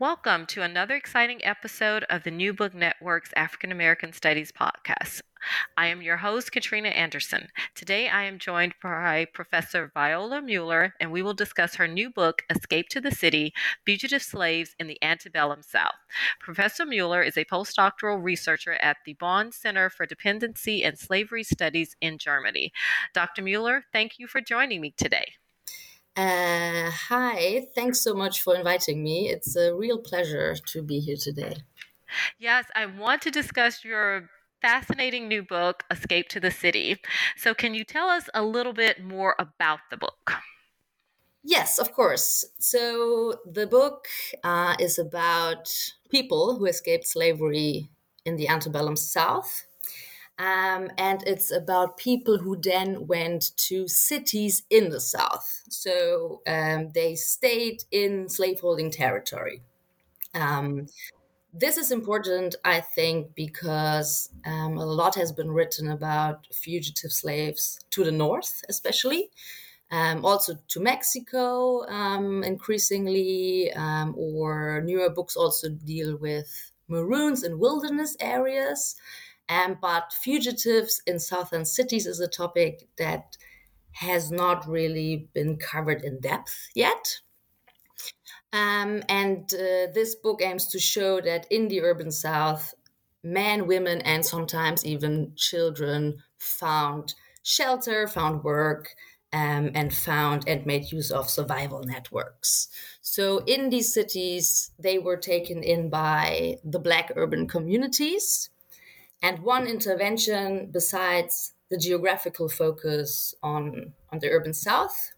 Welcome to another exciting episode of the New Book Network's African American Studies podcast. I am your host, Katrina Anderson. Today I am joined by Professor Viola Mueller, and we will discuss her new book, Escape to the City Fugitive Slaves in the Antebellum South. Professor Mueller is a postdoctoral researcher at the Bonn Center for Dependency and Slavery Studies in Germany. Dr. Mueller, thank you for joining me today. Uh, hi, thanks so much for inviting me. It's a real pleasure to be here today. Yes, I want to discuss your fascinating new book, Escape to the City. So, can you tell us a little bit more about the book? Yes, of course. So, the book uh, is about people who escaped slavery in the antebellum South um, and it's about people who then went to cities in the South. So um, they stayed in slaveholding territory. Um, this is important, I think, because um, a lot has been written about fugitive slaves to the north, especially. Um, also to Mexico, um, increasingly, or newer books also deal with maroons in wilderness areas. Um, but fugitives in southern cities is a topic that has not really been covered in depth yet. Um, and uh, this book aims to show that in the urban South, men, women, and sometimes even children found shelter, found work, um, and found and made use of survival networks. So in these cities, they were taken in by the Black urban communities and one intervention besides the geographical focus on, on the urban south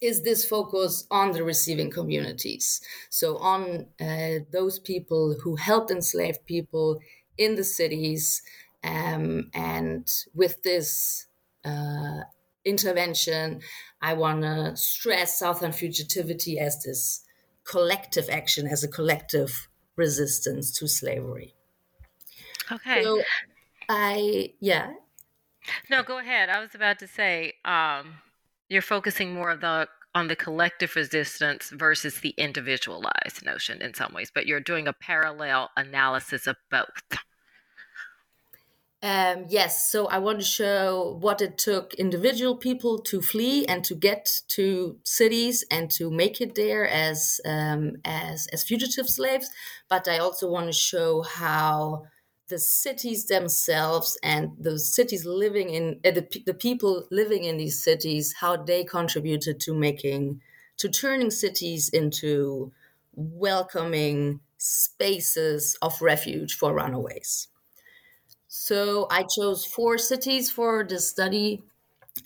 is this focus on the receiving communities. So, on uh, those people who helped enslaved people in the cities. Um, and with this uh, intervention, I want to stress Southern fugitivity as this collective action, as a collective resistance to slavery. Okay. So I yeah. No, go ahead. I was about to say um, you're focusing more of the on the collective resistance versus the individualized notion in some ways, but you're doing a parallel analysis of both. Um, yes, so I want to show what it took individual people to flee and to get to cities and to make it there as um, as as fugitive slaves. But I also want to show how the cities themselves and the cities living in uh, the, the people living in these cities how they contributed to making to turning cities into welcoming spaces of refuge for runaways. So i chose four cities for this study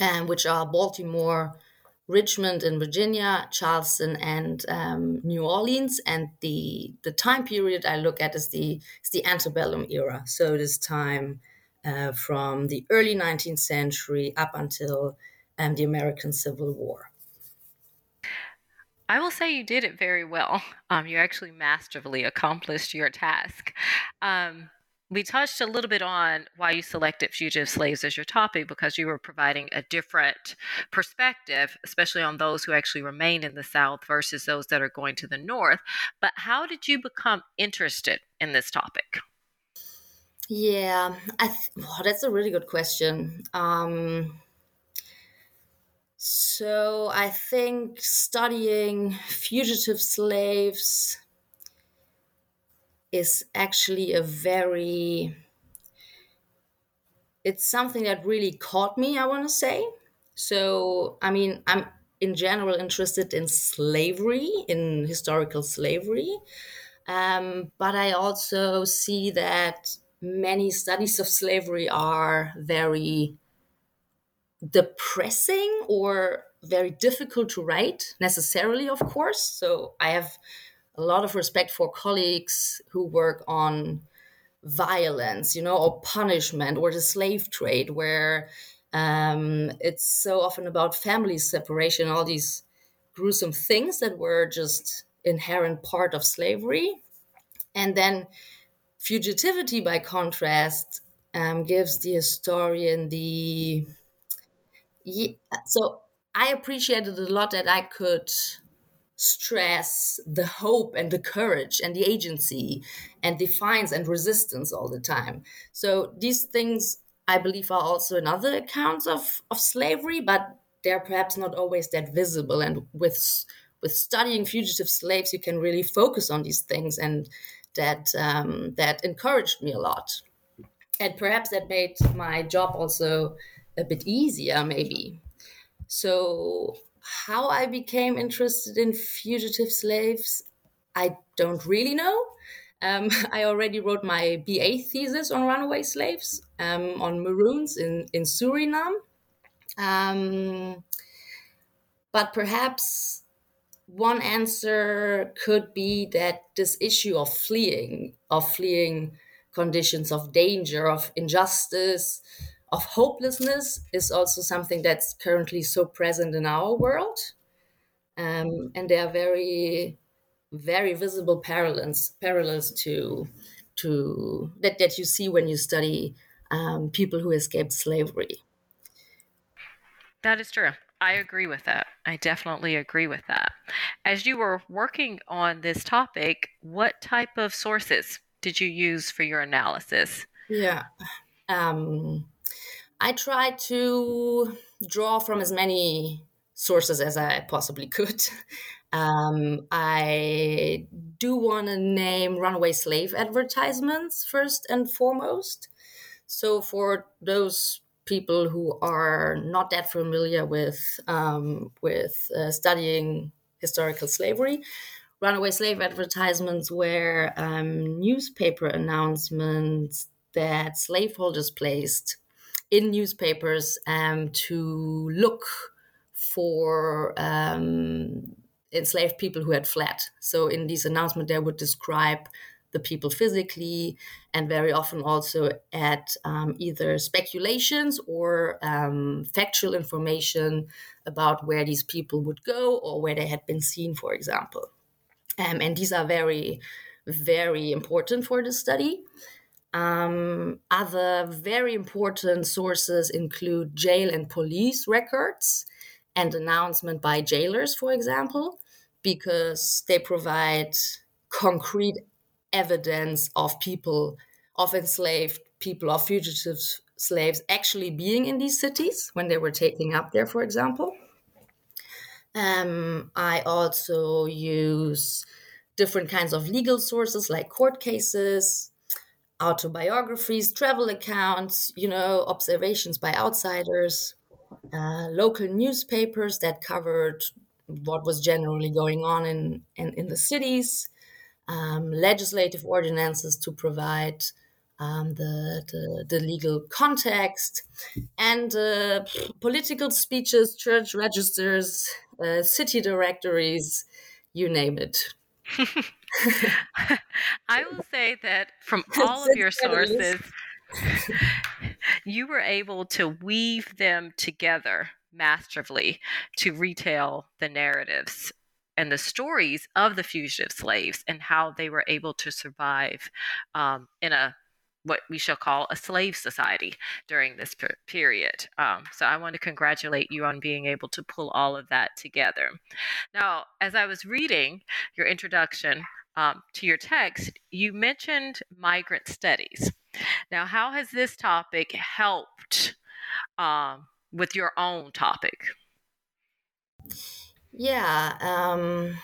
um, which are baltimore Richmond in Virginia, Charleston, and um, New Orleans. And the the time period I look at is the is the antebellum era. So this time uh, from the early 19th century up until um, the American Civil War. I will say you did it very well. Um, you actually masterfully accomplished your task. Um, we touched a little bit on why you selected fugitive slaves as your topic because you were providing a different perspective, especially on those who actually remain in the South versus those that are going to the North. But how did you become interested in this topic? Yeah, I th- well, that's a really good question. Um, so I think studying fugitive slaves is actually a very it's something that really caught me i want to say. So i mean i'm in general interested in slavery in historical slavery. Um, but i also see that many studies of slavery are very depressing or very difficult to write necessarily of course. So i have a lot of respect for colleagues who work on violence, you know, or punishment or the slave trade, where um, it's so often about family separation, all these gruesome things that were just inherent part of slavery. And then fugitivity, by contrast, um, gives the historian the. Yeah, so I appreciated a lot that I could stress the hope and the courage and the agency and defiance and resistance all the time. So these things I believe are also in other accounts of, of slavery, but they're perhaps not always that visible. And with with studying fugitive slaves, you can really focus on these things, and that um, that encouraged me a lot. And perhaps that made my job also a bit easier, maybe. So how I became interested in fugitive slaves, I don't really know. Um, I already wrote my BA thesis on runaway slaves, um, on Maroons in, in Suriname. Um, but perhaps one answer could be that this issue of fleeing, of fleeing conditions of danger, of injustice, of hopelessness is also something that's currently so present in our world. Um, and there are very, very visible parallels parallels to to that, that you see when you study um, people who escaped slavery. That is true. I agree with that. I definitely agree with that. As you were working on this topic, what type of sources did you use for your analysis? Yeah. Um, I tried to draw from as many sources as I possibly could. Um, I do want to name runaway slave advertisements first and foremost. So, for those people who are not that familiar with um, with uh, studying historical slavery, runaway slave advertisements were um, newspaper announcements that slaveholders placed in newspapers um, to look for um, enslaved people who had fled. So in these announcements, they would describe the people physically and very often also add um, either speculations or um, factual information about where these people would go or where they had been seen, for example. Um, and these are very, very important for the study. Um, other very important sources include jail and police records and announcement by jailers, for example, because they provide concrete evidence of people, of enslaved people, of fugitive slaves actually being in these cities when they were taking up there, for example. Um, I also use different kinds of legal sources like court cases, autobiographies, travel accounts, you know, observations by outsiders, uh, local newspapers that covered what was generally going on in, in, in the cities, um, legislative ordinances to provide um, the, the, the, legal context, and uh, political speeches, church registers, uh, city directories, you name it. I will say that from all of your sources, you were able to weave them together masterfully to retell the narratives and the stories of the fugitive slaves and how they were able to survive um, in a what we shall call a slave society during this per- period. Um, so I want to congratulate you on being able to pull all of that together. Now, as I was reading your introduction um, to your text, you mentioned migrant studies. Now, how has this topic helped um, with your own topic? Yeah, um,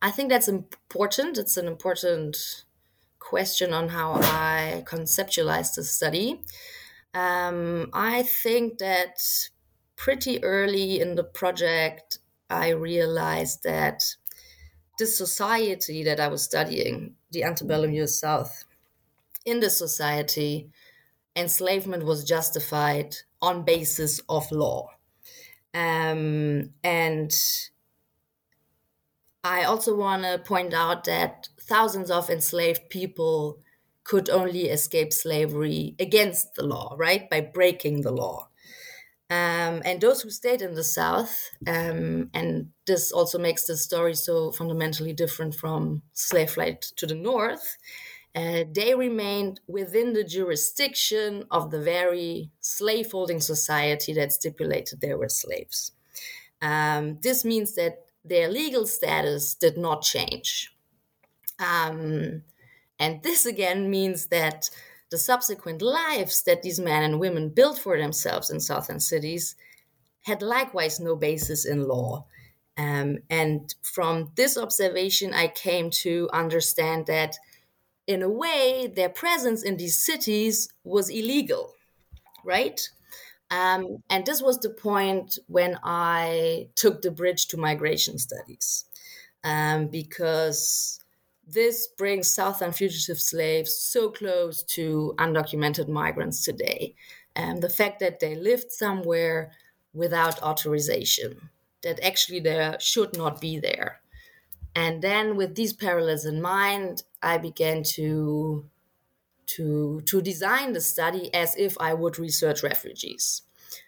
I think that's important. It's an important question on how I conceptualized the study. Um, I think that pretty early in the project, I realized that this society that I was studying, the antebellum US South, in this society, enslavement was justified on basis of law. Um, and I also want to point out that thousands of enslaved people could only escape slavery against the law, right? By breaking the law. Um, and those who stayed in the South, um, and this also makes the story so fundamentally different from slave flight to the North, uh, they remained within the jurisdiction of the very slaveholding society that stipulated they were slaves. Um, this means that their legal status did not change. Um, and this again means that the subsequent lives that these men and women built for themselves in southern cities had likewise no basis in law. Um, and from this observation, I came to understand that in a way, their presence in these cities was illegal, right? Um, and this was the point when I took the bridge to migration studies, um, because this brings Southern fugitive slaves so close to undocumented migrants today. And the fact that they lived somewhere without authorization, that actually they should not be there. And then with these parallels in mind, I began to to to design the study as if I would research refugees.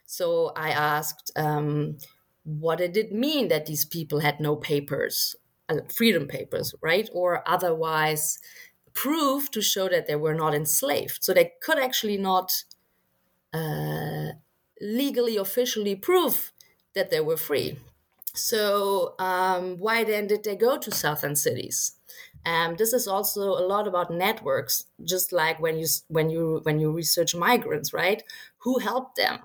So I asked, um, what did it mean that these people had no papers, uh, freedom papers, right, or otherwise proof to show that they were not enslaved? So they could actually not uh, legally, officially prove that they were free. So um, why then did they go to southern cities? Um, this is also a lot about networks, just like when you when you when you research migrants, right? Who helped them?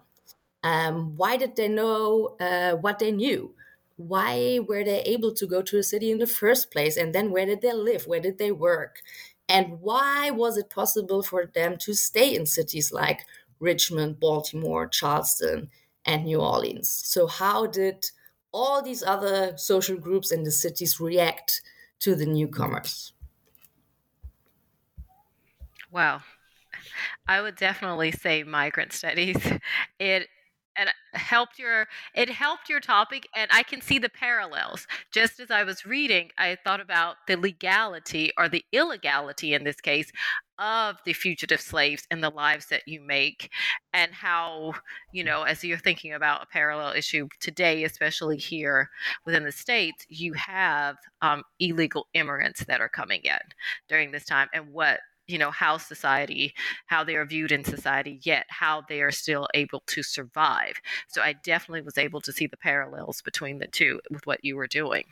Um, why did they know uh, what they knew? Why were they able to go to a city in the first place? And then where did they live? Where did they work? And why was it possible for them to stay in cities like Richmond, Baltimore, Charleston, and New Orleans? So, how did all these other social groups in the cities react to the newcomers. Wow. I would definitely say migrant studies. It and helped your it helped your topic and i can see the parallels. Just as i was reading i thought about the legality or the illegality in this case of the fugitive slaves and the lives that you make and how you know as you're thinking about a parallel issue today especially here within the states you have um, illegal immigrants that are coming in during this time and what you know how society how they are viewed in society yet how they are still able to survive. So i definitely was able to see the parallels between the two with what you were doing.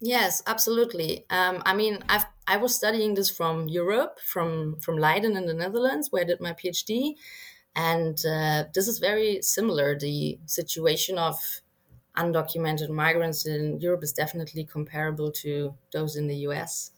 Yes absolutely. Um, i mean i've i was studying this from europe from from leiden in the netherlands where i did my phd and uh, this is very similar. The situation of undocumented migrants in europe is definitely comparable to those in the us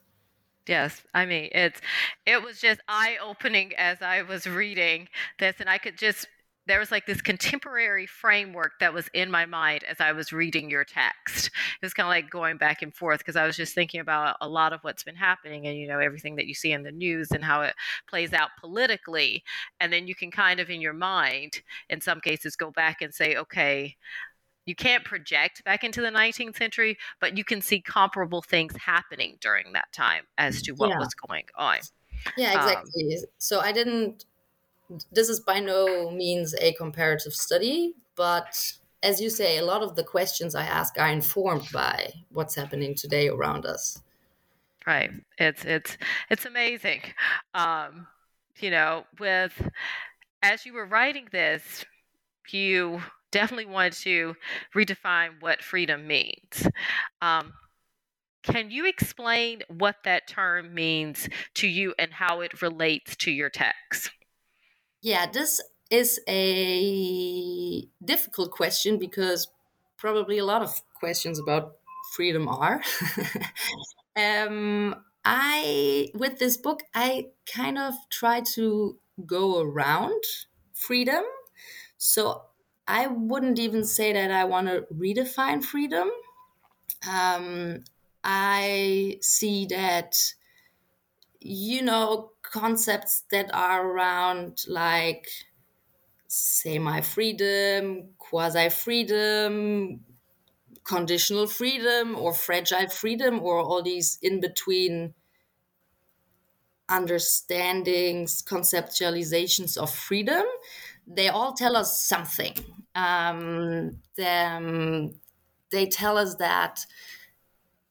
Yes, I mean it's it was just eye opening as I was reading this, and I could just there was like this contemporary framework that was in my mind as I was reading your text. It was kind of like going back and forth because I was just thinking about a lot of what's been happening and, you know, everything that you see in the news and how it plays out politically. And then you can kind of, in your mind, in some cases, go back and say, okay, you can't project back into the 19th century, but you can see comparable things happening during that time as to what yeah. was going on. Yeah, um, exactly. Um, so I didn't, this is by no means a comparative study, but as you say, a lot of the questions I ask are informed by what's happening today around us. Right. It's, it's, it's amazing. Um, you know, with, as you were writing this, you definitely wanted to redefine what freedom means. Um, can you explain what that term means to you and how it relates to your text? Yeah, this is a difficult question because probably a lot of questions about freedom are. um, I, with this book, I kind of try to go around freedom. So I wouldn't even say that I want to redefine freedom. Um, I see that, you know, concepts that are around like semi freedom, quasi freedom, conditional freedom, or fragile freedom, or all these in between understandings, conceptualizations of freedom they all tell us something. Um, them, they tell us that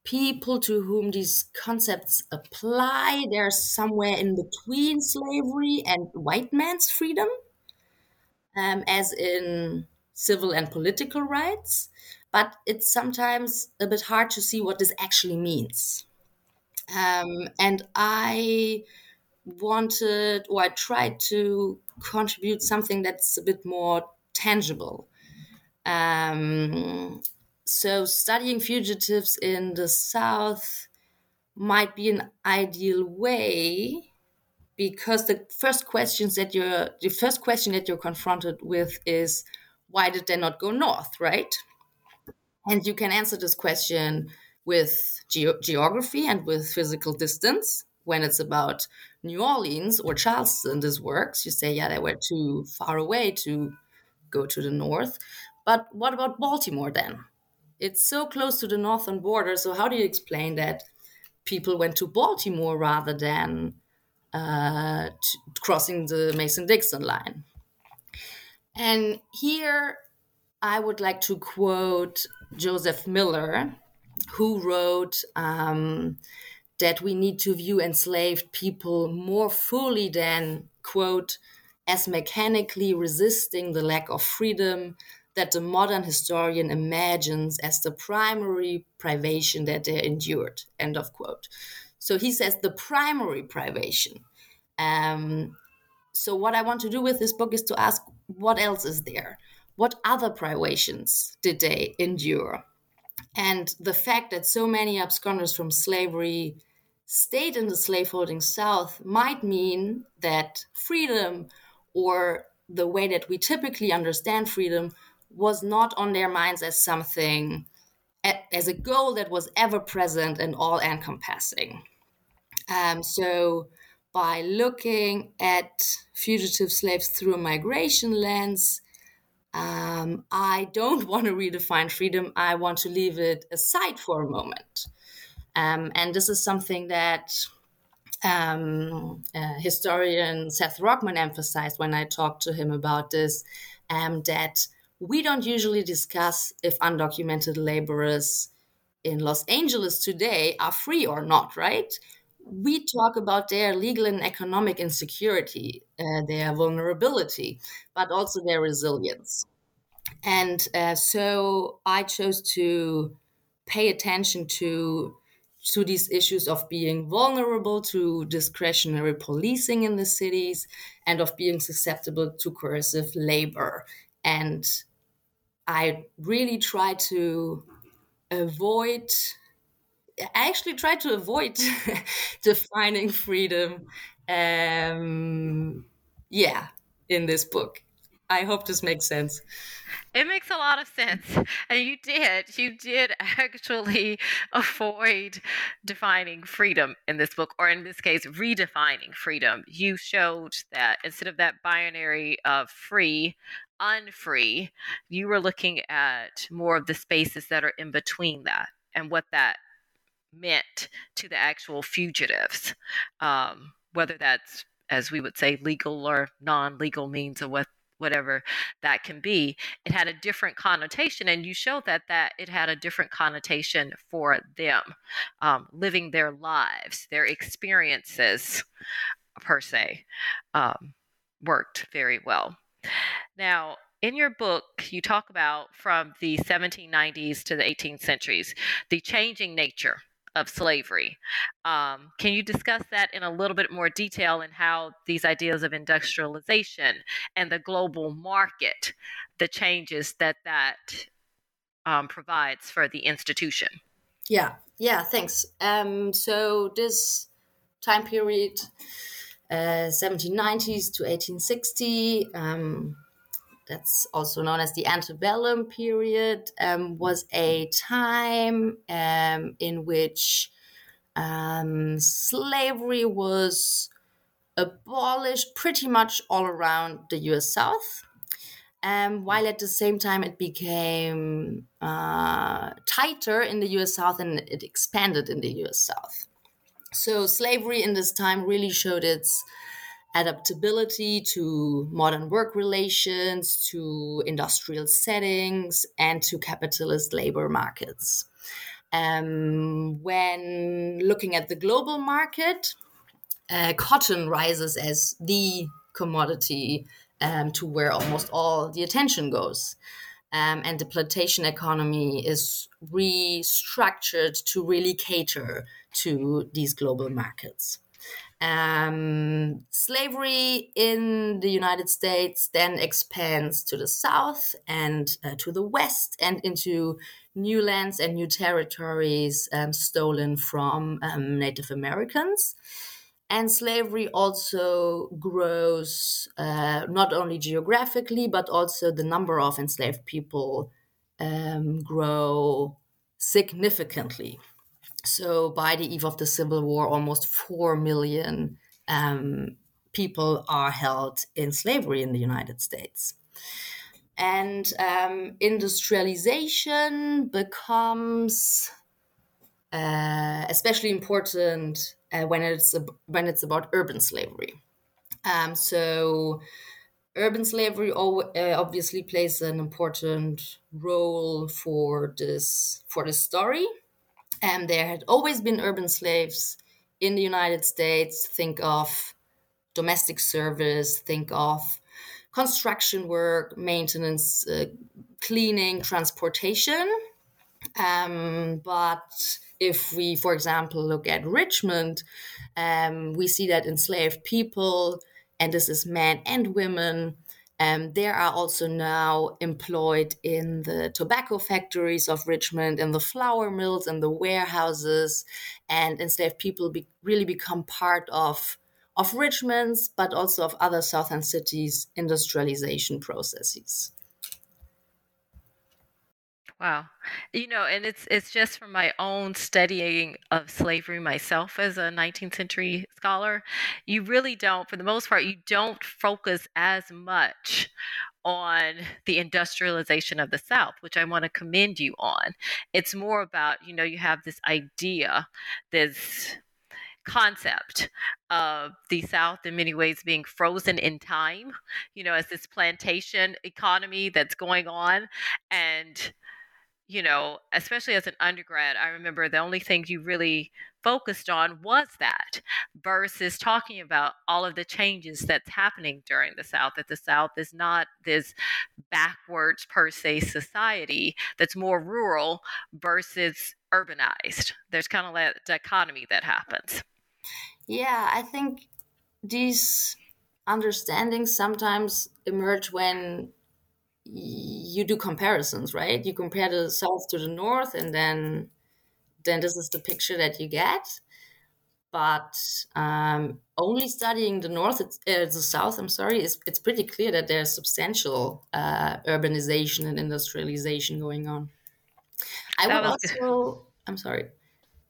people to whom these concepts apply, they're somewhere in between slavery and white man's freedom, um, as in civil and political rights. but it's sometimes a bit hard to see what this actually means. Um, and I wanted, or I tried to contribute something that's a bit more tangible. Um, so, studying fugitives in the South might be an ideal way because the first questions that you're the first question that you're confronted with is why did they not go north right and you can answer this question with ge- geography and with physical distance when it's about new orleans or charleston this works. You say yeah they were too far away to go to the north. But what about baltimore then? It's so close to the northern border so how do you explain that people went to baltimore rather than uh, crossing the Mason Dixon line. And here I would like to quote Joseph Miller, who wrote um, that we need to view enslaved people more fully than, quote, as mechanically resisting the lack of freedom that the modern historian imagines as the primary privation that they endured, end of quote. So he says the primary privation. Um, so what I want to do with this book is to ask what else is there? What other privations did they endure? And the fact that so many absconders from slavery stayed in the slaveholding South might mean that freedom or the way that we typically understand freedom was not on their minds as something as a goal that was ever present and all encompassing. Um, so, by looking at fugitive slaves through a migration lens, um, I don't want to redefine freedom. I want to leave it aside for a moment. Um, and this is something that um, uh, historian Seth Rockman emphasized when I talked to him about this um, that we don't usually discuss if undocumented laborers in Los Angeles today are free or not, right? We talk about their legal and economic insecurity, uh, their vulnerability, but also their resilience. And uh, so I chose to pay attention to to these issues of being vulnerable to discretionary policing in the cities and of being susceptible to coercive labor. And I really try to avoid I actually try to avoid defining freedom. Um, yeah, in this book. I hope this makes sense. It makes a lot of sense. And you did. You did actually avoid defining freedom in this book, or in this case, redefining freedom. You showed that instead of that binary of free, unfree, you were looking at more of the spaces that are in between that and what that meant to the actual fugitives, um, whether that's, as we would say, legal or non legal means of what whatever that can be it had a different connotation and you showed that that it had a different connotation for them um, living their lives their experiences per se um, worked very well. Now in your book, you talk about from the 1790s to the 18th centuries, the changing nature of slavery. Um, can you discuss that in a little bit more detail and how these ideas of industrialization and the global market, the changes that that um, provides for the institution? Yeah, yeah, thanks. Um, so this time period, uh, 1790s to 1860, um, that's also known as the antebellum period, um, was a time um, in which um, slavery was abolished pretty much all around the US South. Um, while at the same time it became uh, tighter in the US South and it expanded in the US South. So, slavery in this time really showed its adaptability to modern work relations, to industrial settings, and to capitalist labor markets. Um, when looking at the global market, uh, cotton rises as the commodity um, to where almost all the attention goes. um, and the plantation economy is restructured to really cater to these global markets. Um, slavery in the United States then expands to the south and uh, to the west and into new lands and new territories um, stolen from um, Native Americans. And slavery also grows uh, not only geographically, but also the number of enslaved people um, grow significantly. So by the eve of the Civil War, almost 4 million um, people are held in slavery in the United States. And um, industrialization becomes uh, especially important uh, when it's when it's about urban slavery. Um, so, urban slavery uh, obviously plays an important role for this for this story. And there had always been urban slaves in the United States. Think of domestic service. Think of construction work, maintenance, uh, cleaning, transportation. Um, but if we, for example, look at Richmond, um, we see that enslaved people, and this is men and women, um, they are also now employed in the tobacco factories of Richmond, in the flour mills, and the warehouses, and enslaved people be- really become part of of Richmond's, but also of other southern cities' industrialization processes. Wow. You know, and it's it's just from my own studying of slavery myself as a 19th century scholar, you really don't for the most part you don't focus as much on the industrialization of the South, which I want to commend you on. It's more about, you know, you have this idea, this concept of the South in many ways being frozen in time, you know, as this plantation economy that's going on. And you know, especially as an undergrad, I remember the only thing you really focused on was that versus talking about all of the changes that's happening during the South, that the South is not this backwards per se society that's more rural versus urbanized. There's kind of that dichotomy that happens. Yeah, I think these understandings sometimes emerge when you do comparisons, right? You compare the south to the north, and then then this is the picture that you get. But um, only studying the north, uh, the south, I'm sorry, it's, it's pretty clear that there's substantial uh, urbanization and industrialization going on. I that would also, I'm sorry.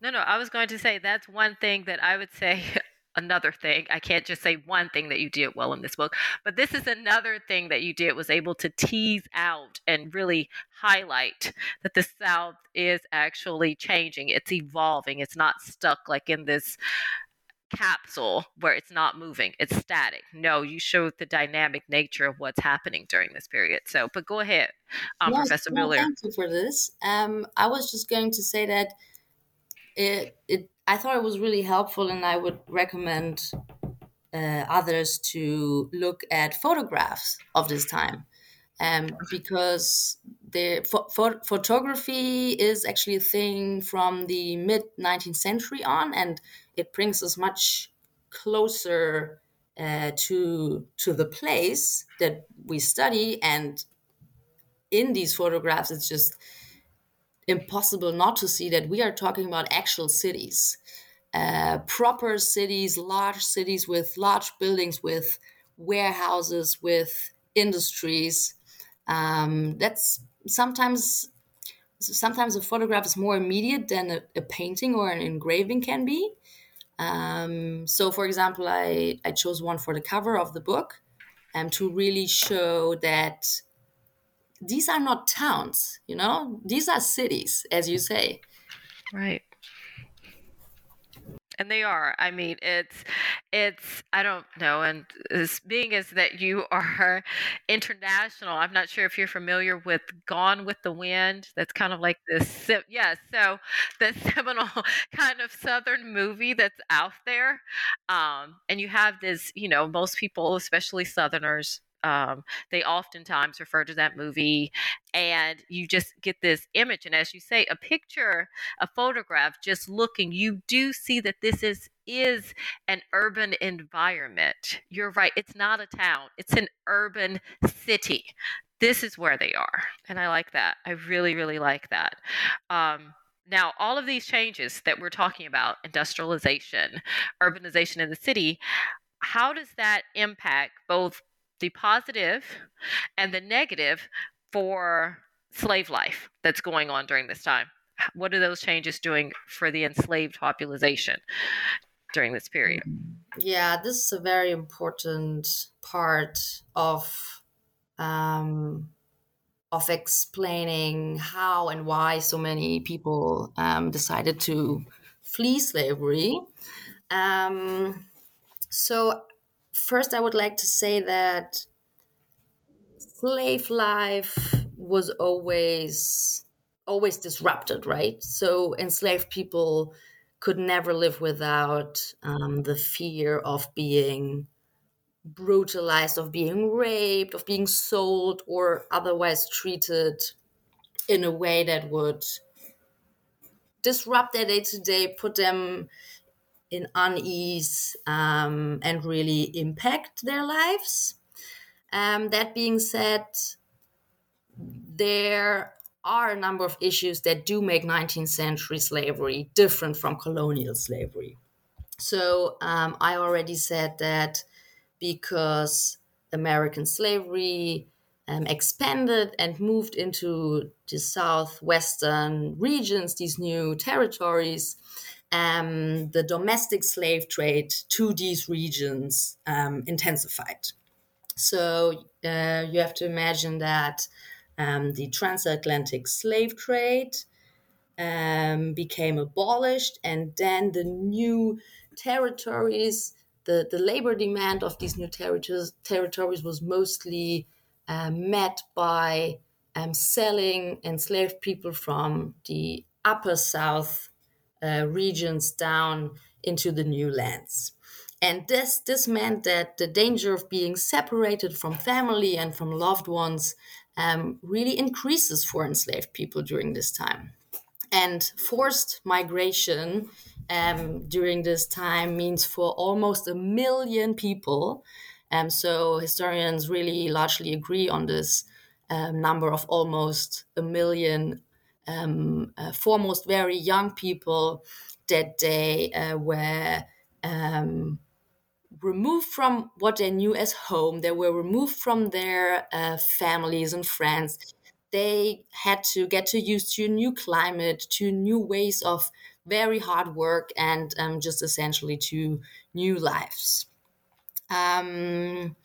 No, no, I was going to say that's one thing that I would say another thing. I can't just say one thing that you did well in this book, but this is another thing that you did was able to tease out and really highlight that the South is actually changing. It's evolving. It's not stuck like in this capsule where it's not moving it's static no you showed the dynamic nature of what's happening during this period so but go ahead um, yes, professor well, mueller thank you for this um, i was just going to say that it, it I thought it was really helpful, and I would recommend uh, others to look at photographs of this time, um, because the ph- photography is actually a thing from the mid 19th century on, and it brings us much closer uh, to to the place that we study. And in these photographs, it's just impossible not to see that we are talking about actual cities, uh, proper cities, large cities with large buildings, with warehouses, with industries. Um, that's sometimes sometimes a photograph is more immediate than a, a painting or an engraving can be. Um, so, for example, I, I chose one for the cover of the book and um, to really show that these are not towns, you know, these are cities, as you say. Right. And they are. I mean, it's, it's. I don't know. And as being is that you are international, I'm not sure if you're familiar with Gone with the Wind. That's kind of like this. Yeah. So the seminal kind of southern movie that's out there, um, and you have this. You know, most people, especially Southerners, um, they oftentimes refer to that movie, and you just get this image. And as you say, a picture, a photograph, just looking, you do see that this is is an urban environment. You're right; it's not a town; it's an urban city. This is where they are, and I like that. I really, really like that. Um, now, all of these changes that we're talking about industrialization, urbanization in the city how does that impact both the positive and the negative for slave life that's going on during this time? What are those changes doing for the enslaved population during this period? Yeah, this is a very important part of um, of explaining how and why so many people um, decided to flee slavery. Um, so, first, I would like to say that slave life was always always disrupted, right? So, enslaved people could never live without um, the fear of being brutalized, of being raped, of being sold, or otherwise treated in a way that would disrupt their day to day, put them in unease um, and really impact their lives. Um, that being said, there are a number of issues that do make 19th century slavery different from colonial slavery. So um, I already said that because American slavery um, expanded and moved into the southwestern regions, these new territories, um, the domestic slave trade to these regions um, intensified. So uh, you have to imagine that um, the transatlantic slave trade um, became abolished, and then the new territories, the, the labor demand of these new territories, territories was mostly uh, met by um, selling enslaved people from the upper South uh, regions down into the new lands. And this, this meant that the danger of being separated from family and from loved ones um, really increases for enslaved people during this time. And forced migration um, during this time means for almost a million people. Um, so historians really largely agree on this um, number of almost a million um, uh, foremost very young people that they uh, were um, removed from what they knew as home. They were removed from their uh, families and friends. They had to get to used to a new climate, to new ways of very hard work, and um, just essentially to new lives. Um,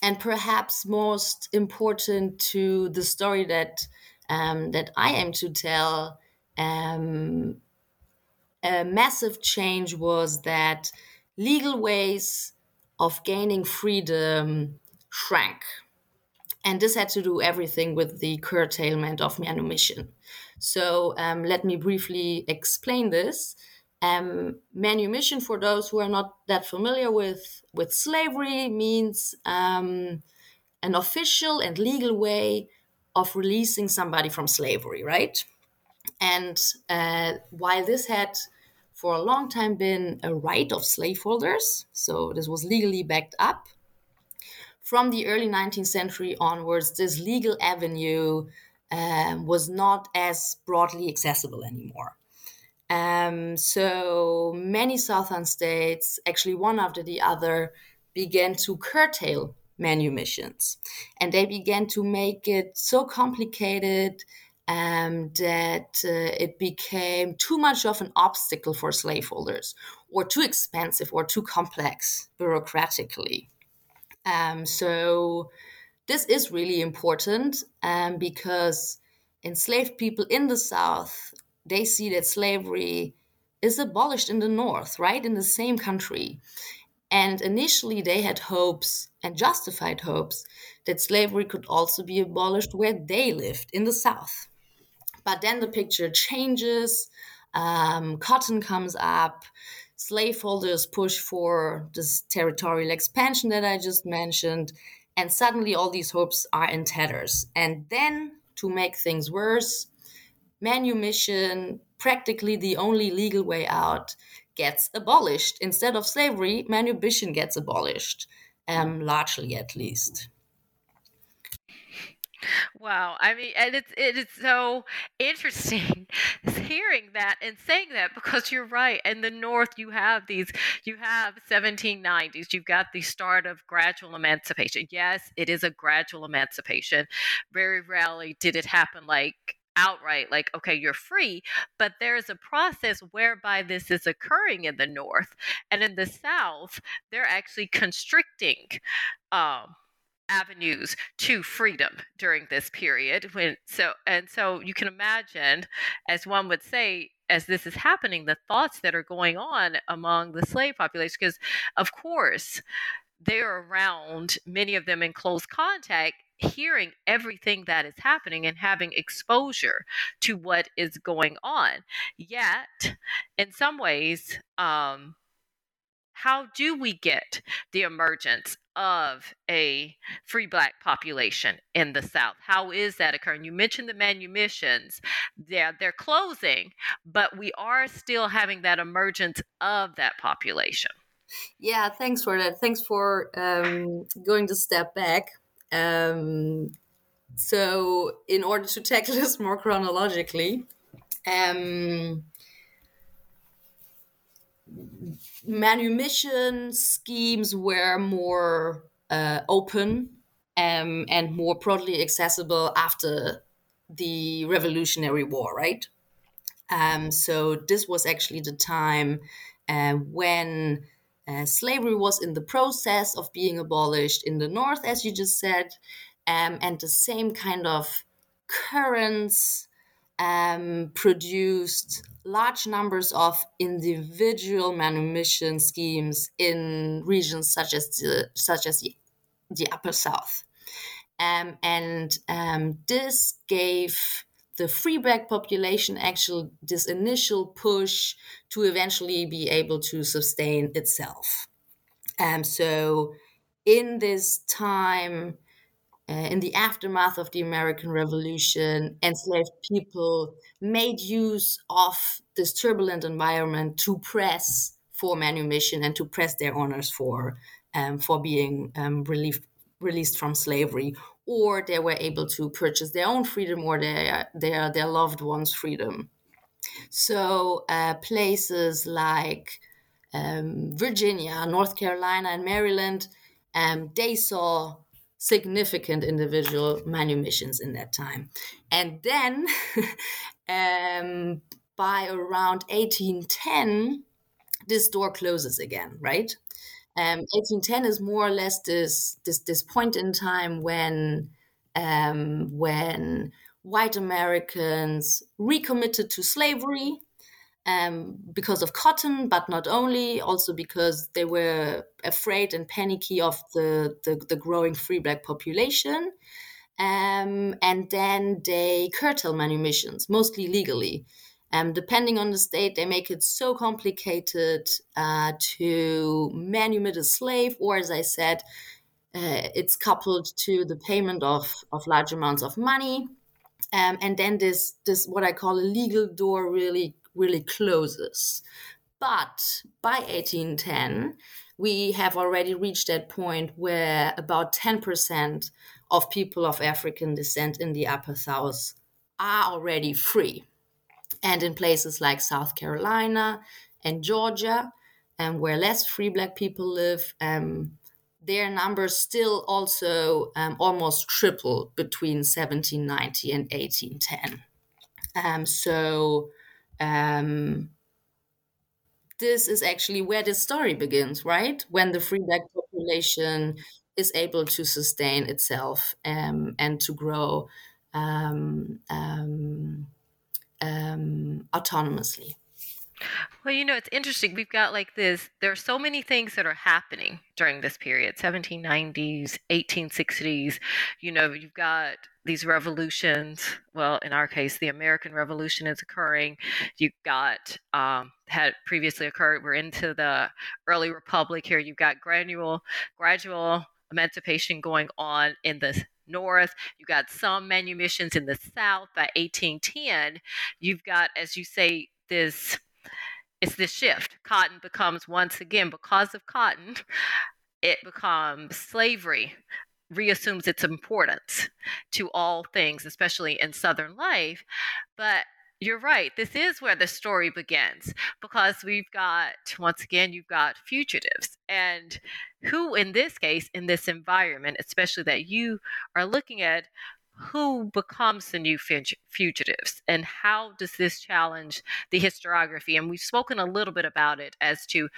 and perhaps most important to the story that um, that I aim to tell, um, a massive change was that legal ways of gaining freedom shrank. And this had to do everything with the curtailment of manumission. So um, let me briefly explain this. Um, manumission, for those who are not that familiar with, with slavery, means um, an official and legal way of releasing somebody from slavery, right? And uh, while this had for a long time been a right of slaveholders, so this was legally backed up, from the early 19th century onwards, this legal avenue um, was not as broadly accessible anymore. Um, so many southern states, actually one after the other, began to curtail manumissions. And they began to make it so complicated um, that uh, it became too much of an obstacle for slaveholders, or too expensive, or too complex bureaucratically. Um, so, this is really important um, because enslaved people in the South they see that slavery is abolished in the North, right, in the same country. And initially, they had hopes and justified hopes that slavery could also be abolished where they lived in the South. But then the picture changes, um, cotton comes up, slaveholders push for this territorial expansion that I just mentioned, And suddenly all these hopes are in tatters. And then, to make things worse, manumission, practically the only legal way out, gets abolished. Instead of slavery, manumission gets abolished, um, largely at least. Wow, I mean, and it's it is so interesting hearing that and saying that because you're right. In the North, you have these, you have 1790s. You've got the start of gradual emancipation. Yes, it is a gradual emancipation. Very rarely did it happen like outright like okay you're free but there's a process whereby this is occurring in the north and in the south they're actually constricting um, avenues to freedom during this period when so and so you can imagine as one would say as this is happening the thoughts that are going on among the slave population because of course they're around many of them in close contact hearing everything that is happening and having exposure to what is going on yet in some ways um how do we get the emergence of a free black population in the South? How is that occurring? You mentioned the manumissions. Yeah, they're closing, but we are still having that emergence of that population. Yeah, thanks for that. Thanks for um, going to step back. Um, so, in order to tackle this more chronologically, um, manumission schemes were more uh, open um, and more broadly accessible after the Revolutionary War, right? Um, so this was actually the time uh, when uh, slavery was in the process of being abolished in the North, as you just said, um, and the same kind of currents um, produced large numbers of individual manumission schemes in regions such as the, such as the, the Upper South. Um, and um, this gave the free black population actually this initial push to eventually be able to sustain itself. Um, so in this time, uh, in the aftermath of the American Revolution, enslaved people made use of this turbulent environment to press for manumission and to press their owners for um, for being um, relieved, released from slavery, or they were able to purchase their own freedom or their their their loved ones' freedom. So uh, places like um, Virginia, North Carolina, and Maryland, um, they saw significant individual manumissions in that time. And then um, by around 1810, this door closes again, right? Um, 1810 is more or less this this this point in time when um, when white Americans recommitted to slavery um, because of cotton, but not only, also because they were afraid and panicky of the, the, the growing free black population. Um, and then they curtail manumissions, mostly legally. Um, depending on the state, they make it so complicated uh, to manumit a slave, or as I said, uh, it's coupled to the payment of, of large amounts of money. Um, and then this, this, what I call a legal door, really really closes. But by 1810, we have already reached that point where about 10% of people of African descent in the Upper South are already free. And in places like South Carolina and Georgia, um, where less free Black people live, um, their numbers still also um, almost triple between 1790 and 1810. Um, so um, this is actually where this story begins, right? When the free black population is able to sustain itself um, and to grow um, um, um autonomously. Well, you know, it's interesting. We've got like this, there are so many things that are happening during this period 1790s, 1860s. You know, you've got these revolutions. Well, in our case, the American Revolution is occurring. You've got, um, had previously occurred, we're into the early republic here. You've got gradual, gradual emancipation going on in the north. You got some manumissions in the south by 1810. You've got, as you say, this it's this shift. Cotton becomes once again because of cotton, it becomes slavery reassumes its importance to all things, especially in Southern life. But you're right. This is where the story begins because we've got, once again, you've got fugitives. And who, in this case, in this environment, especially that you are looking at, who becomes the new fugitives and how does this challenge the historiography and we've spoken a little bit about it as to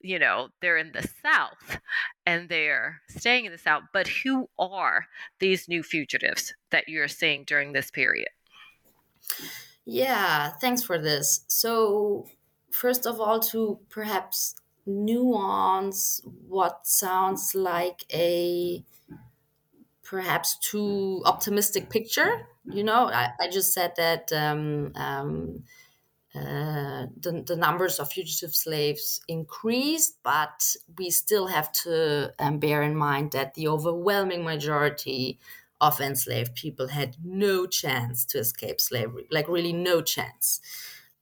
you know they're in the south and they're staying in the south but who are these new fugitives that you're seeing during this period yeah thanks for this so first of all to perhaps nuance what sounds like a perhaps too optimistic picture. You know, I, I just said that um, um, uh, the, the numbers of fugitive slaves increased, but we still have to um, bear in mind that the overwhelming majority of enslaved people had no chance to escape slavery, like really no chance.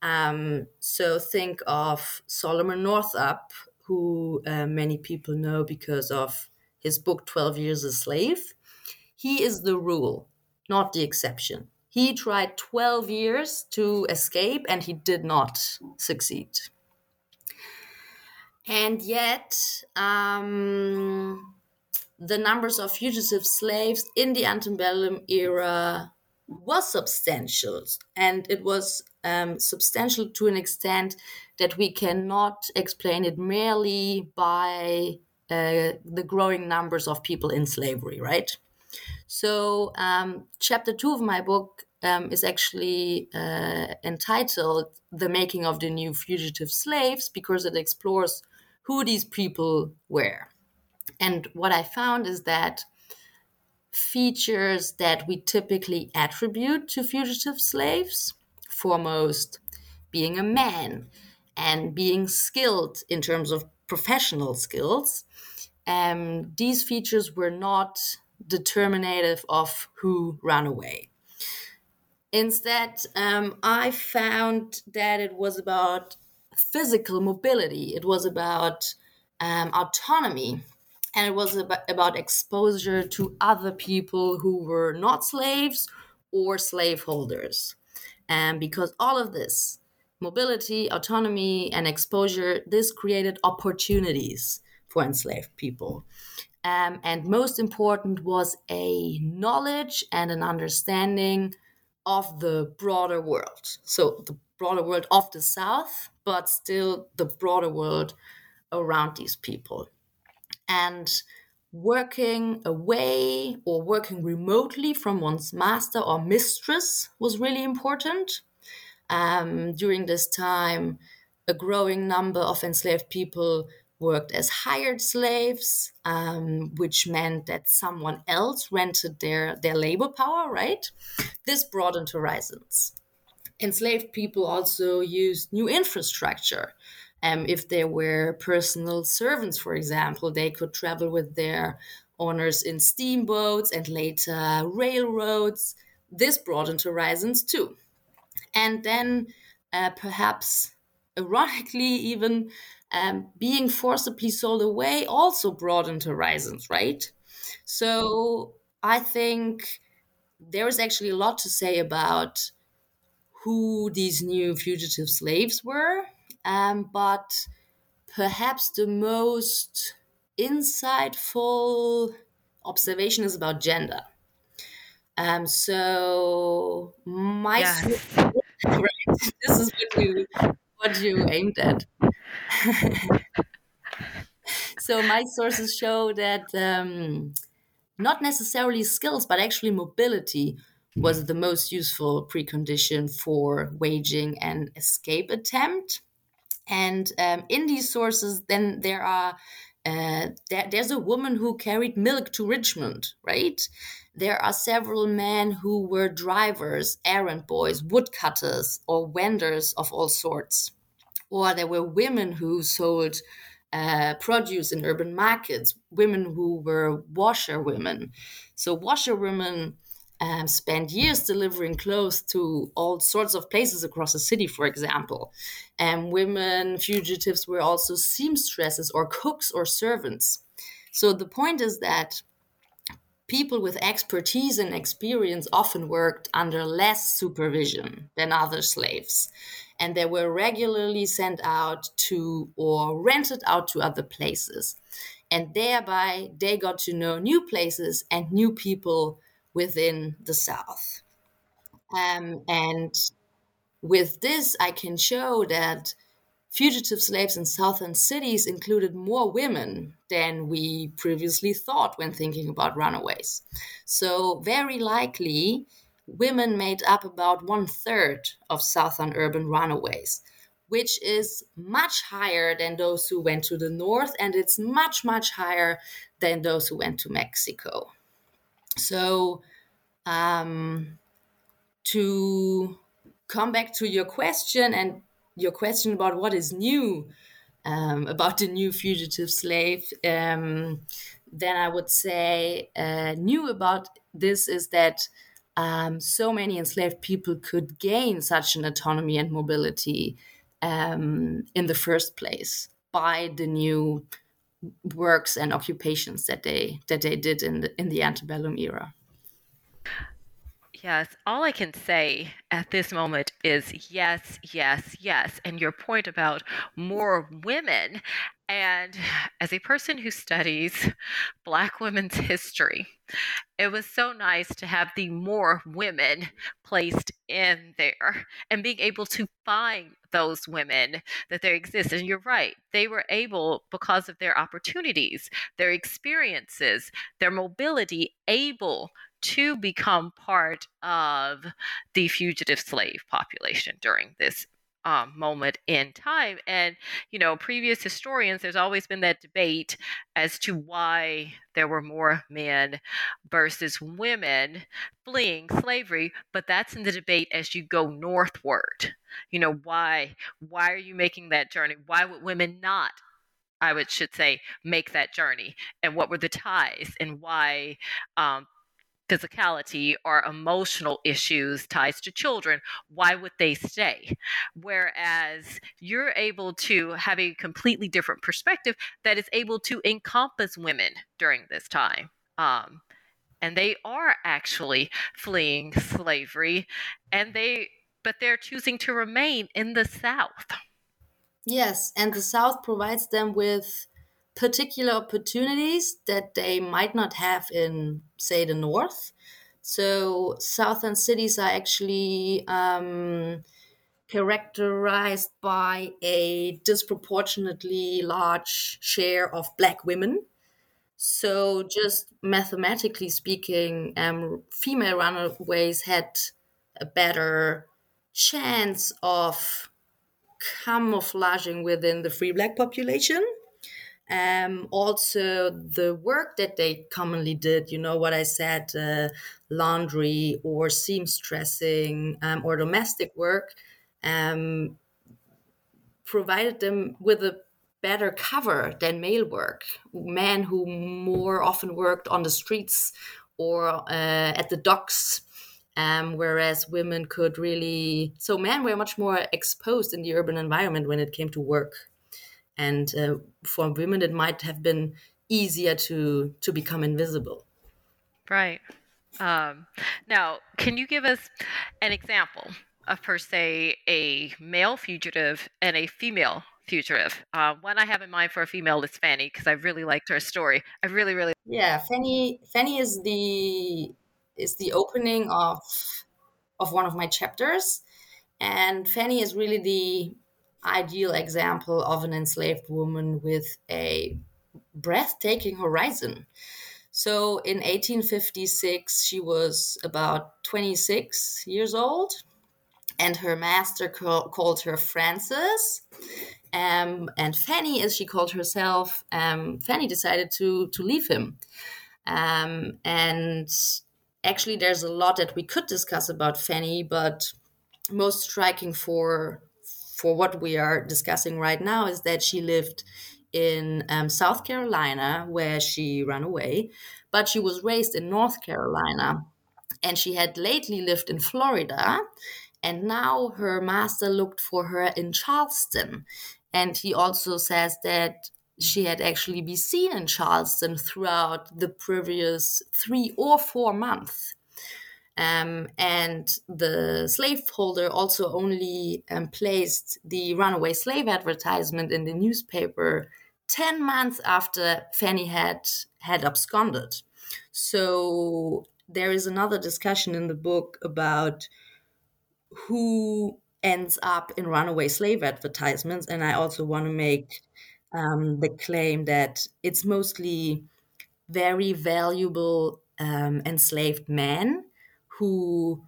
Um, so think of Solomon Northup, who uh, many people know because of his book 12 Years a Slave. He is the rule, not the exception. He tried 12 years to escape and he did not succeed. And yet, um, the numbers of fugitive slaves in the antebellum era was substantial. And it was um, substantial to an extent that we cannot explain it merely by uh, the growing numbers of people in slavery, right? So, um, chapter two of my book um, is actually uh, entitled The Making of the New Fugitive Slaves because it explores who these people were. And what I found is that features that we typically attribute to fugitive slaves, foremost being a man and being skilled in terms of professional skills, um, these features were not determinative of who ran away. Instead, um, I found that it was about physical mobility, it was about um, autonomy, and it was about, exposure to other people who were not slaves or slaveholders. And because all of this, mobility, autonomy, and exposure, this created opportunities for enslaved people. Um, and most important was a knowledge and an understanding of the broader world. So, the broader world of the South, but still the broader world around these people. And working away or working remotely from one's master or mistress was really important. Um, during this time, a growing number of enslaved people worked as hired slaves, um, which meant that someone else rented their, their labor power, right? This broadened horizons. Enslaved people also used new infrastructure. Um, if they were personal servants, for example, they could travel with their owners in steamboats and later railroads. This broadened horizons too. And then uh, perhaps ironically, even um, being forcibly sold away also broadened horizons, right? So I think there is actually a lot to say about who these new fugitive slaves were, um, but perhaps the most insightful observation is about gender. Um, so my right, this is what you what you aimed at. so my sources show that um, not necessarily skills, but actually mobility was the most useful precondition for waging an escape attempt. And um, in these sources, then there are uh, there, there's a woman who carried milk to Richmond, right? There are several men who were drivers, errand boys, woodcutters, or vendors of all sorts or there were women who sold uh, produce in urban markets, women who were washerwomen. So, washerwomen um, spent years delivering clothes to all sorts of places across the city, for example. And women fugitives were also seamstresses or cooks or servants. So, the point is that people with expertise and experience often worked under less supervision than other slaves and they were regularly sent out to or rented out to other places. And thereby they got to know new places and new people within the South. Um, and with this, I can show that fugitive slaves in southern cities included more women than we previously thought when thinking about runaways. So, very likely, women made up about one third of southern urban runaways, which is much higher than those who went to the north, and it's much, much higher than those who went to Mexico. So, um, to come back to your question and your question about what is new um, about the new fugitive slave, um, then I would say uh, new about this is that um, so many enslaved people could gain such an autonomy and mobility um, in the first place by the new works and occupations that they that they did in the in the antebellum era. Yes, all I can say at this moment is yes, yes, yes. And your point about more women, and as a person who studies Black women's history, it was so nice to have the more women placed in there and being able to find those women that there exist. And you're right, they were able, because of their opportunities, their experiences, their mobility, able to become part of the fugitive slave population during this um, moment in time. And, you know, previous historians, there's always been that debate as to why there were more men versus women fleeing slavery, but that's in the debate as you go northward. You know, why why are you making that journey? Why would women not I would should say make that journey and what were the ties and why um, physicality or emotional issues ties to children why would they stay? Whereas you're able to have a completely different perspective that is able to encompass women during this time um, and they are actually fleeing slavery and they but they're choosing to remain in the south. Yes and the south provides them with particular opportunities that they might not have in, say, the north. So, southern cities are actually um, characterized by a disproportionately large share of black women. So, just mathematically speaking, um, female runaways had a better chance of camouflaging within the free black population um, also the work that they commonly did you know what i said uh, laundry or seamstressing um, or domestic work um, provided them with a better cover than male work. Men who more often worked on the streets or uh, at the docks um, whereas women could really so men were much more exposed in the urban environment when it came to work and uh, for women it might have been easier to to become invisible. Right. Um, now can you give us an example of per se a male fugitive and a female fugitive? Uh, one i have in mind for a female is fanny because i really liked her story. I really really yeah fanny fanny is the is the opening of of one of my chapters. And fanny is really the ideal example of an enslaved woman with a breathtaking horizon. So in 1856, she was about 26 years old, and her master call, called her Frances. Um, and Fanny, as she called herself, um, Fanny decided to, to leave him. Um, and actually, there's a lot that we could discuss about Fanny, but most striking for for what we are discussing right now is that she lived in um, South Carolina, where she ran away, but she was raised in North Carolina. And she had lately lived in Florida. And now her master looked for her in Charleston. And he also says that she had actually been seen in Charleston throughout the previous three or four months. Um, and the slaveholder also only um, placed the runaway slave advertisement in the newspaper 10 months after Fanny had had absconded. So there is another discussion in the book about who ends up in runaway slave advertisements. And I also want to make um, the claim that it's mostly very valuable um, enslaved men who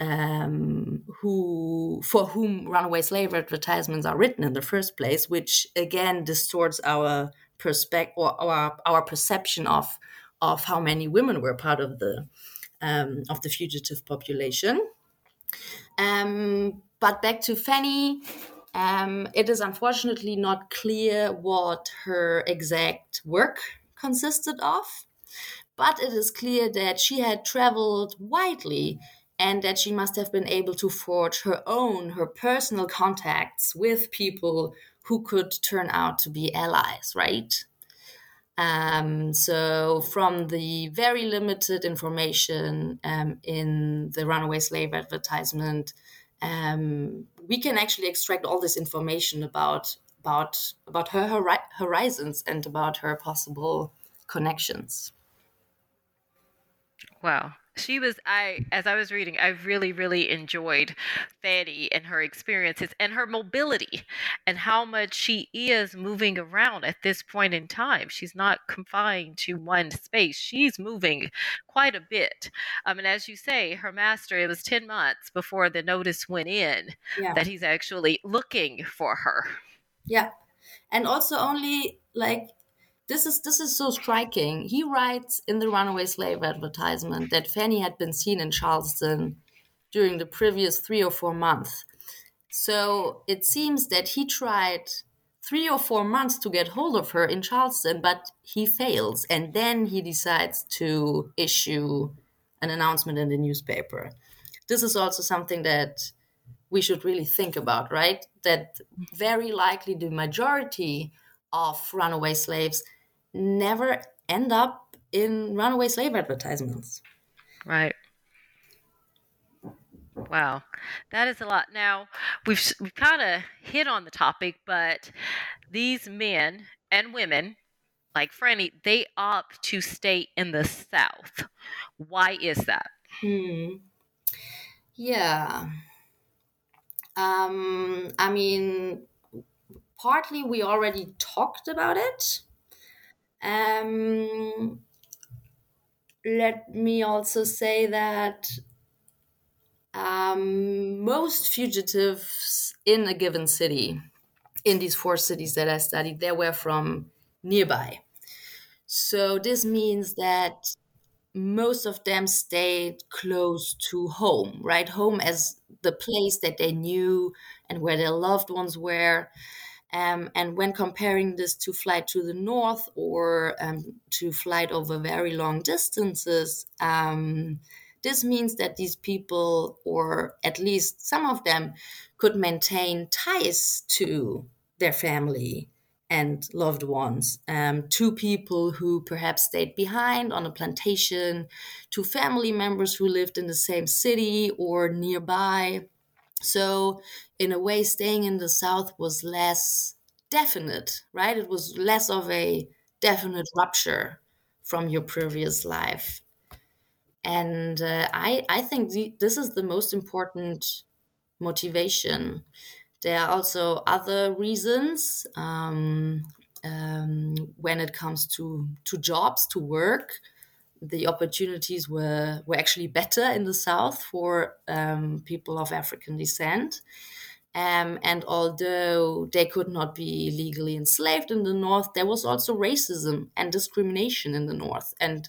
um, who for whom runaway slave advertisements are written in the first place, which again distorts our perspective or our our perception of of how many women were part of the um, of the fugitive population. Um, but back to Fanny, um, it is unfortunately not clear what her exact work consisted of, but it is clear that she had traveled widely and that she must have been able to forge her own, her personal contacts with people who could turn out to be allies, right? Um, so, from the very limited information um, in the runaway slave advertisement, um, we can actually extract all this information about about about her hori- horizons and about her possible connections. Wow, she was i as i was reading i really really enjoyed fanny and her experiences and her mobility and how much she is moving around at this point in time. She's not confined to one space. She's moving quite a bit. Um, and as you say her master it was 10 months before the notice went in yeah. that he's actually looking for her. Yeah. And also only like this is this is so striking. He writes in the runaway slave advertisement that Fanny had been seen in Charleston during the previous three or four months. So it seems that he tried three or four months to get hold of her in Charleston, but he fails, and then he decides to issue an announcement in the newspaper. This is also something that we should really think about, right? That very likely the majority of runaway slaves never end up in runaway slave advertisements. Right. Wow, that is a lot. Now we've we've kind of hit on the topic, but these men and women, like Franny, they opt to stay in the South. Why is that? Hmm. Yeah. Um. I mean, partly we already talked about it. Um, let me also say that um, most fugitives in a given city, in these four cities that I studied, they were from nearby. So this means that most of them stayed close to home, right? Home as the place that they knew and where their loved ones were. Um, and when comparing this to flight to the north or um, to flight over very long distances, um, this means that these people, or at least some of them, could maintain ties to their family and loved ones, um, to people who perhaps stayed behind on a plantation, to family members who lived in the same city or nearby. So, in a way, staying in the South was less definite, right? It was less of a definite rupture from your previous life. And uh, I, I think this is the most important motivation. There are also other reasons um, um, when it comes to, to jobs, to work the opportunities were were actually better in the south for um, people of African descent. Um, and although they could not be legally enslaved in the north, there was also racism and discrimination in the north, and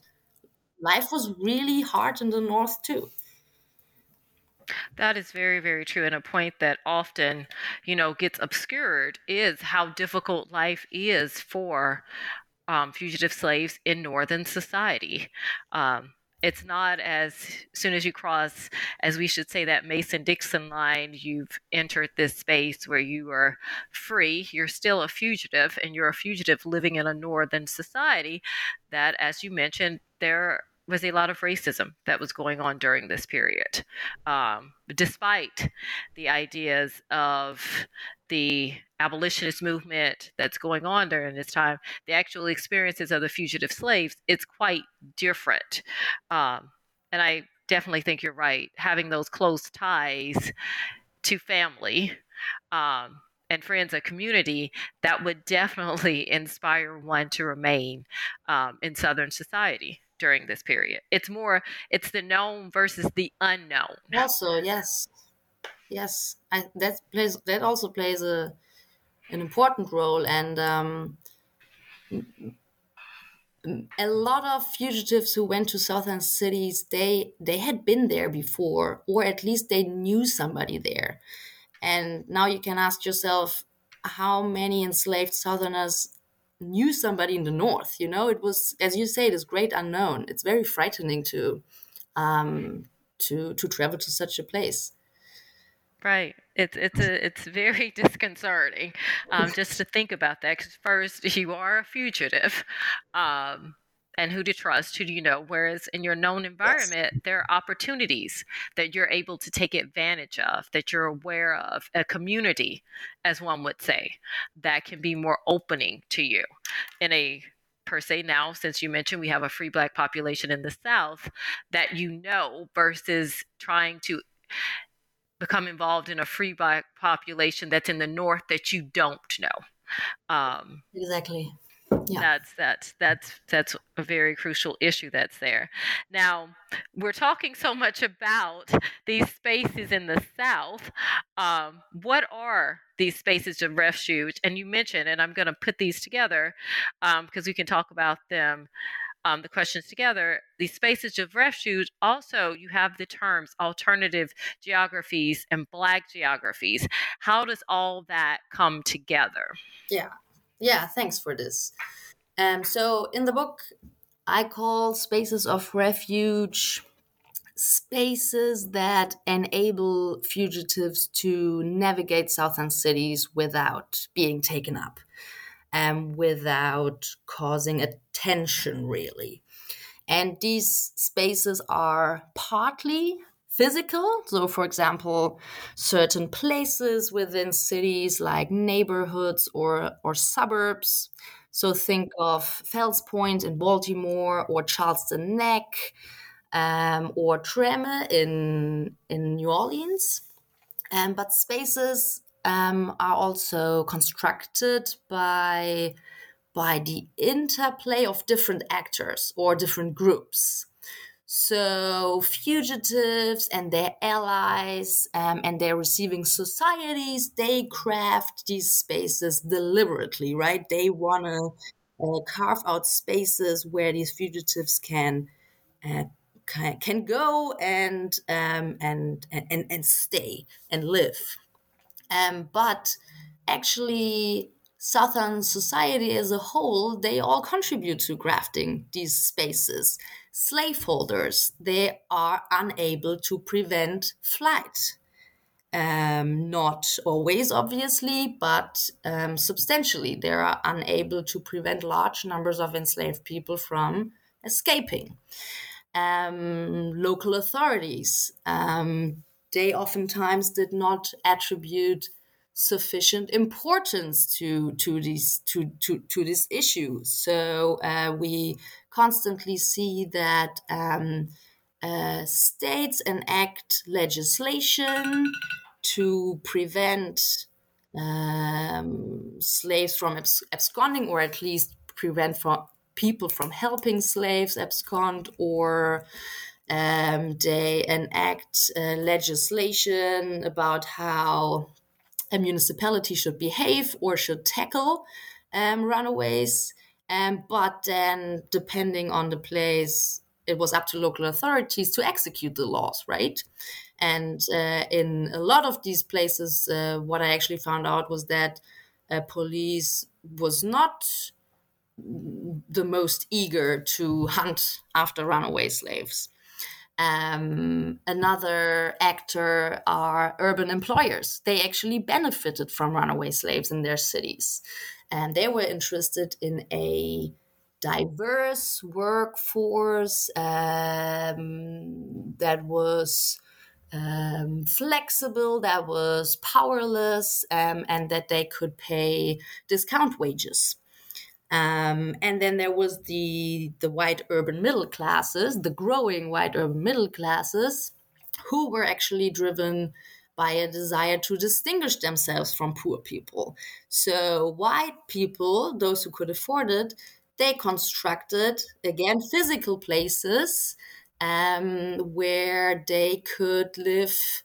life was really hard in the north too. That is very, very true. And a point that often, you know, gets obscured is how difficult life is for um, fugitive slaves in Northern society. Um, it's not as soon as you cross, as we should say, that Mason Dixon line, you've entered this space where you are free. You're still a fugitive, and you're a fugitive living in a Northern society that, as you mentioned, there was a lot of racism that was going on during this period. Um, despite the ideas of the abolitionist movement that's going on during this time, the actual experiences of the fugitive slaves, it's quite different. Um, and I definitely think you're right. Having those close ties to family um, and friends, a community, that would definitely inspire one to remain um, in Southern society during this period. It's more, it's the known versus the unknown. Also, yes, yes, I, that plays that also plays a an important role, and um, a lot of fugitives who went to southern cities they they had been there before, or at least they knew somebody there, and now you can ask yourself how many enslaved southerners knew somebody in the north you know? It was as you say this great unknown. It's very frightening to um to to travel to such a place. Right it's it's a, it's very disconcerting um, just to think about that because first you are a fugitive um, and who to trust, who do you know? Whereas in your known environment, yes. there are opportunities that you're able to take advantage of, that you're aware of, a community, as one would say, that can be more opening to you in a per se now since you mentioned we have a free black population in the south that you know versus trying to become involved in a free black population that's in the north that you don't know. Um, exactly. Yeah. that's that's that's that's a very crucial issue that's there. Now we're talking so much about these spaces in the south um, what are these spaces of refuge? And you mentioned and i'm going to put these together because um, we can talk about them um, the questions together these spaces of refuge also you have the terms alternative geographies and black geographies. How does all that come together? Yeah. Yeah, thanks for this. Um, so in the book, I call spaces of refuge spaces that enable fugitives to navigate southern cities without being taken up um, without causing attention, really. And these spaces are partly physical. So, for example, certain places within cities like neighborhoods or, or suburbs. So, think of Fells Point in Baltimore or Charleston Neck um, or Treme in, in New Orleans. Um, but spaces um, are also constructed by by the interplay of different actors or different groups. So, fugitives and their allies um, and their receiving societies, they craft these spaces deliberately, right? They want to uh, carve out spaces where these fugitives can. Uh, can, can go and, um, and and and stay and live, um, but actually Southern society as a whole, they all contribute to grafting these spaces slaveholders, they are unable to prevent flight. Um, not always, obviously, but um, substantially. They are unable to prevent large numbers of enslaved people from escaping. Um, local authorities, um, they oftentimes did not attribute sufficient importance to to these to to to this issue. So uh, we constantly see that um, uh, states enact legislation to prevent um, slaves from abs- absconding, or at least prevent from people from helping slaves abscond, or um, they enact uh, legislation about how a municipality should behave or should tackle um, runaways. Um, but then, depending on the place, it was up to local authorities to execute the laws, right? And uh, in a lot of these places, uh, what I actually found out was that uh, police was not the most eager to hunt after runaway slaves. Um, another actor are urban employers. They actually benefited from runaway slaves in their cities. And they were interested in a diverse workforce um, that was um, flexible, that was powerless, um, and that they could pay discount wages. Um, and then there was the the white urban middle classes, the growing white urban middle classes, who were actually driven by a desire to distinguish themselves from poor people. So white people, those who could afford it, they constructed again physical places um, where they could live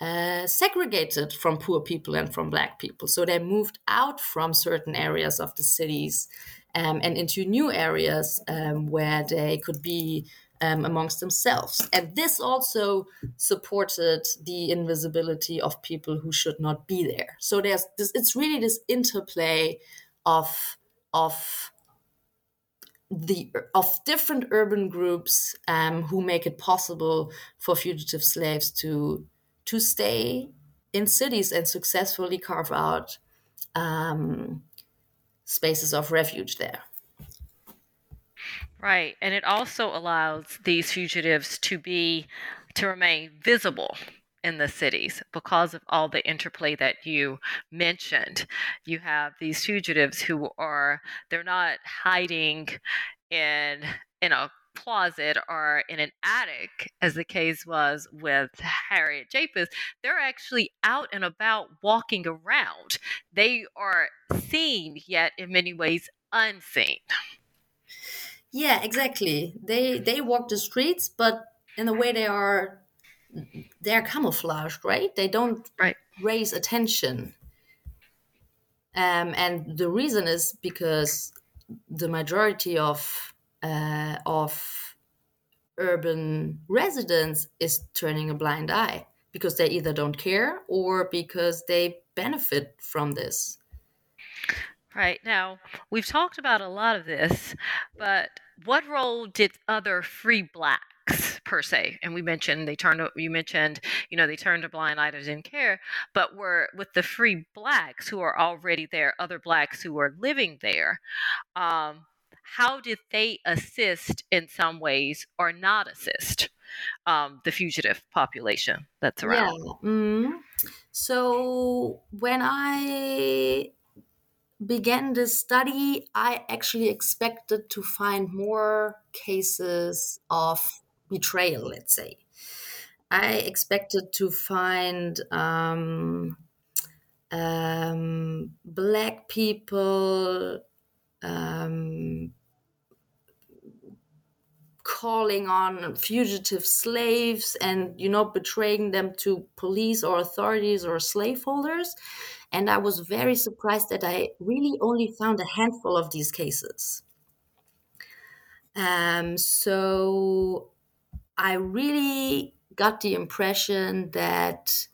uh, segregated from poor people and from black people. So they moved out from certain areas of the cities um, and into new areas um, where they could be um, amongst themselves. And this also supported the invisibility of people who should not be there. So there's this, it's really this interplay of of the of different urban groups um, who make it possible for fugitive slaves to to stay in cities and successfully carve out um, spaces of refuge there. Right, and it also allows these fugitives to be to remain visible in the cities because of all the interplay that you mentioned. You have these fugitives who are they're not hiding in in a closet or in an attic, as the case was with Harriet Jacobs, they're actually out and about walking around. They are seen, yet in many ways unseen. Yeah, exactly. They they walk the streets, but in a way they are they're camouflaged, right? They don't right. raise attention. Um, and the reason is because the majority of uh, of urban residents is turning a blind eye because they either don't care or because they benefit from this. Right. Now, we've talked about a lot of this, but what role did other free blacks per se and we mentioned they turned you mentioned you know they turned a blind eye to didn't care but were with the free blacks who are already there other blacks who are living there um, how did they assist in some ways or not assist um, the fugitive population that's around? Yeah. Mm-hmm. So when I began this study, I actually expected to find more cases of betrayal, let's say. I expected to find um, um, black people um, calling on fugitive slaves and you know betraying them to police or authorities or slaveholders. And i was very surprised that i really only found a handful of these cases. Um, so i really got the impression that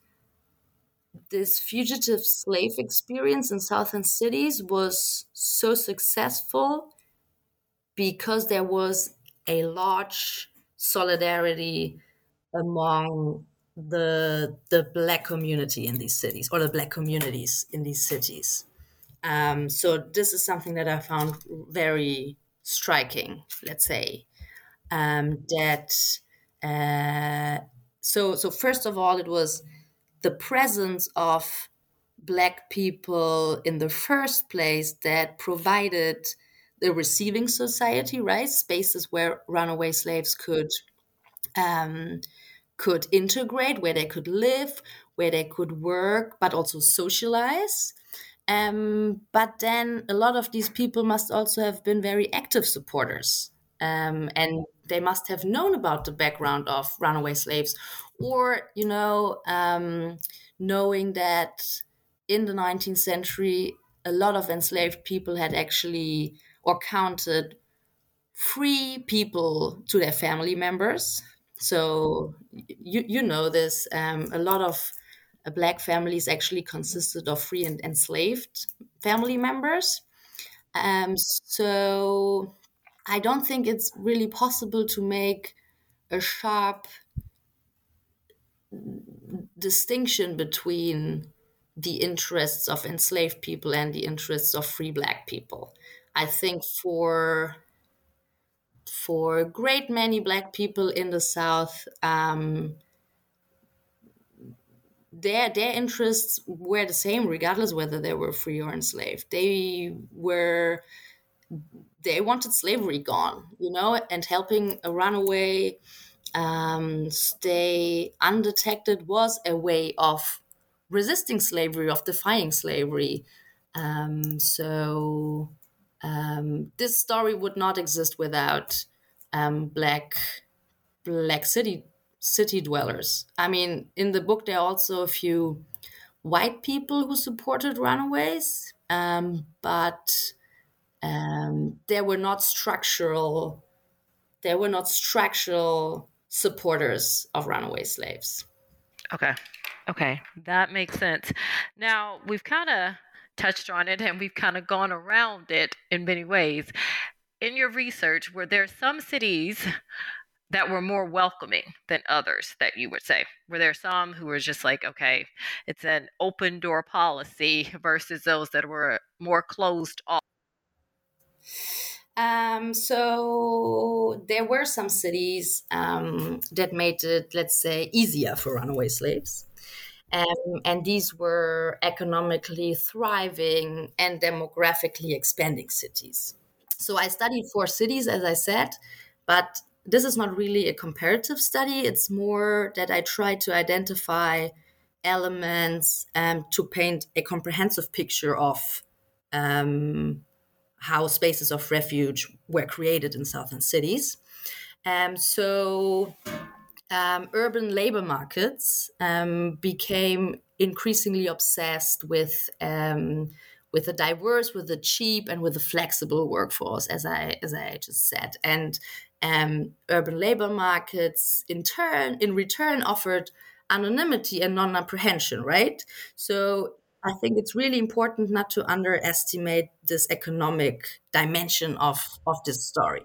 this fugitive slave experience in southern cities was so successful because there was a large solidarity among the the black community in these cities or the black communities in these cities. Um, so this is something that I found very striking. Let's say um, that. Uh, so so first of all, it was the presence of black people in the first place that provided the receiving society, right? Spaces where runaway slaves could um, could integrate, where they could live, where they could work, but also socialize. Um, but then a lot of these people must also have been very active supporters. Um, and they must have known about the background of runaway slaves, or, you know, um, knowing that in the 19th century, a lot of enslaved people had actually or counted free people to their family members So you you know this. Um, a lot of uh, black families actually consisted of free and enslaved family members. Um, so I don't think it's really possible to make a sharp distinction between the interests of enslaved people and the interests of free black people. I think for for a great many black people in the South, um, their their interests were the same regardless whether they were free or enslaved. They were they wanted slavery gone, you know, and helping a runaway um, stay undetected was a way of resisting slavery, of defying slavery. Um, so um, this story would not exist without um, black black city city dwellers. I mean, in the book there are also a few white people who supported runaways, um, but um, there were not structural there were not structural supporters of runaway slaves. Okay. Okay. That makes sense. Now, we've kind of touched on it and we've kind of gone around it in many ways. In your research, were there some cities that were more welcoming than others that you would say? Were there some who were just like, okay, it's an open door policy versus those that were more closed off? Um, so there were some cities um, that made it, let's say, easier for runaway slaves. Um, and these were economically thriving and demographically expanding cities. So I studied four cities, as I said, but this is not really a comparative study. It's more that I try to identify elements um, to paint a comprehensive picture of um, how spaces of refuge were created in southern cities. Um, so, um, urban labor markets um, became increasingly obsessed with um, with a diverse, with a cheap, and with a flexible workforce, as I as I just said. And um, urban labor markets, in turn, in return, offered anonymity and non-apprehension. Right. So I think it's really important not to underestimate this economic dimension of, of this story.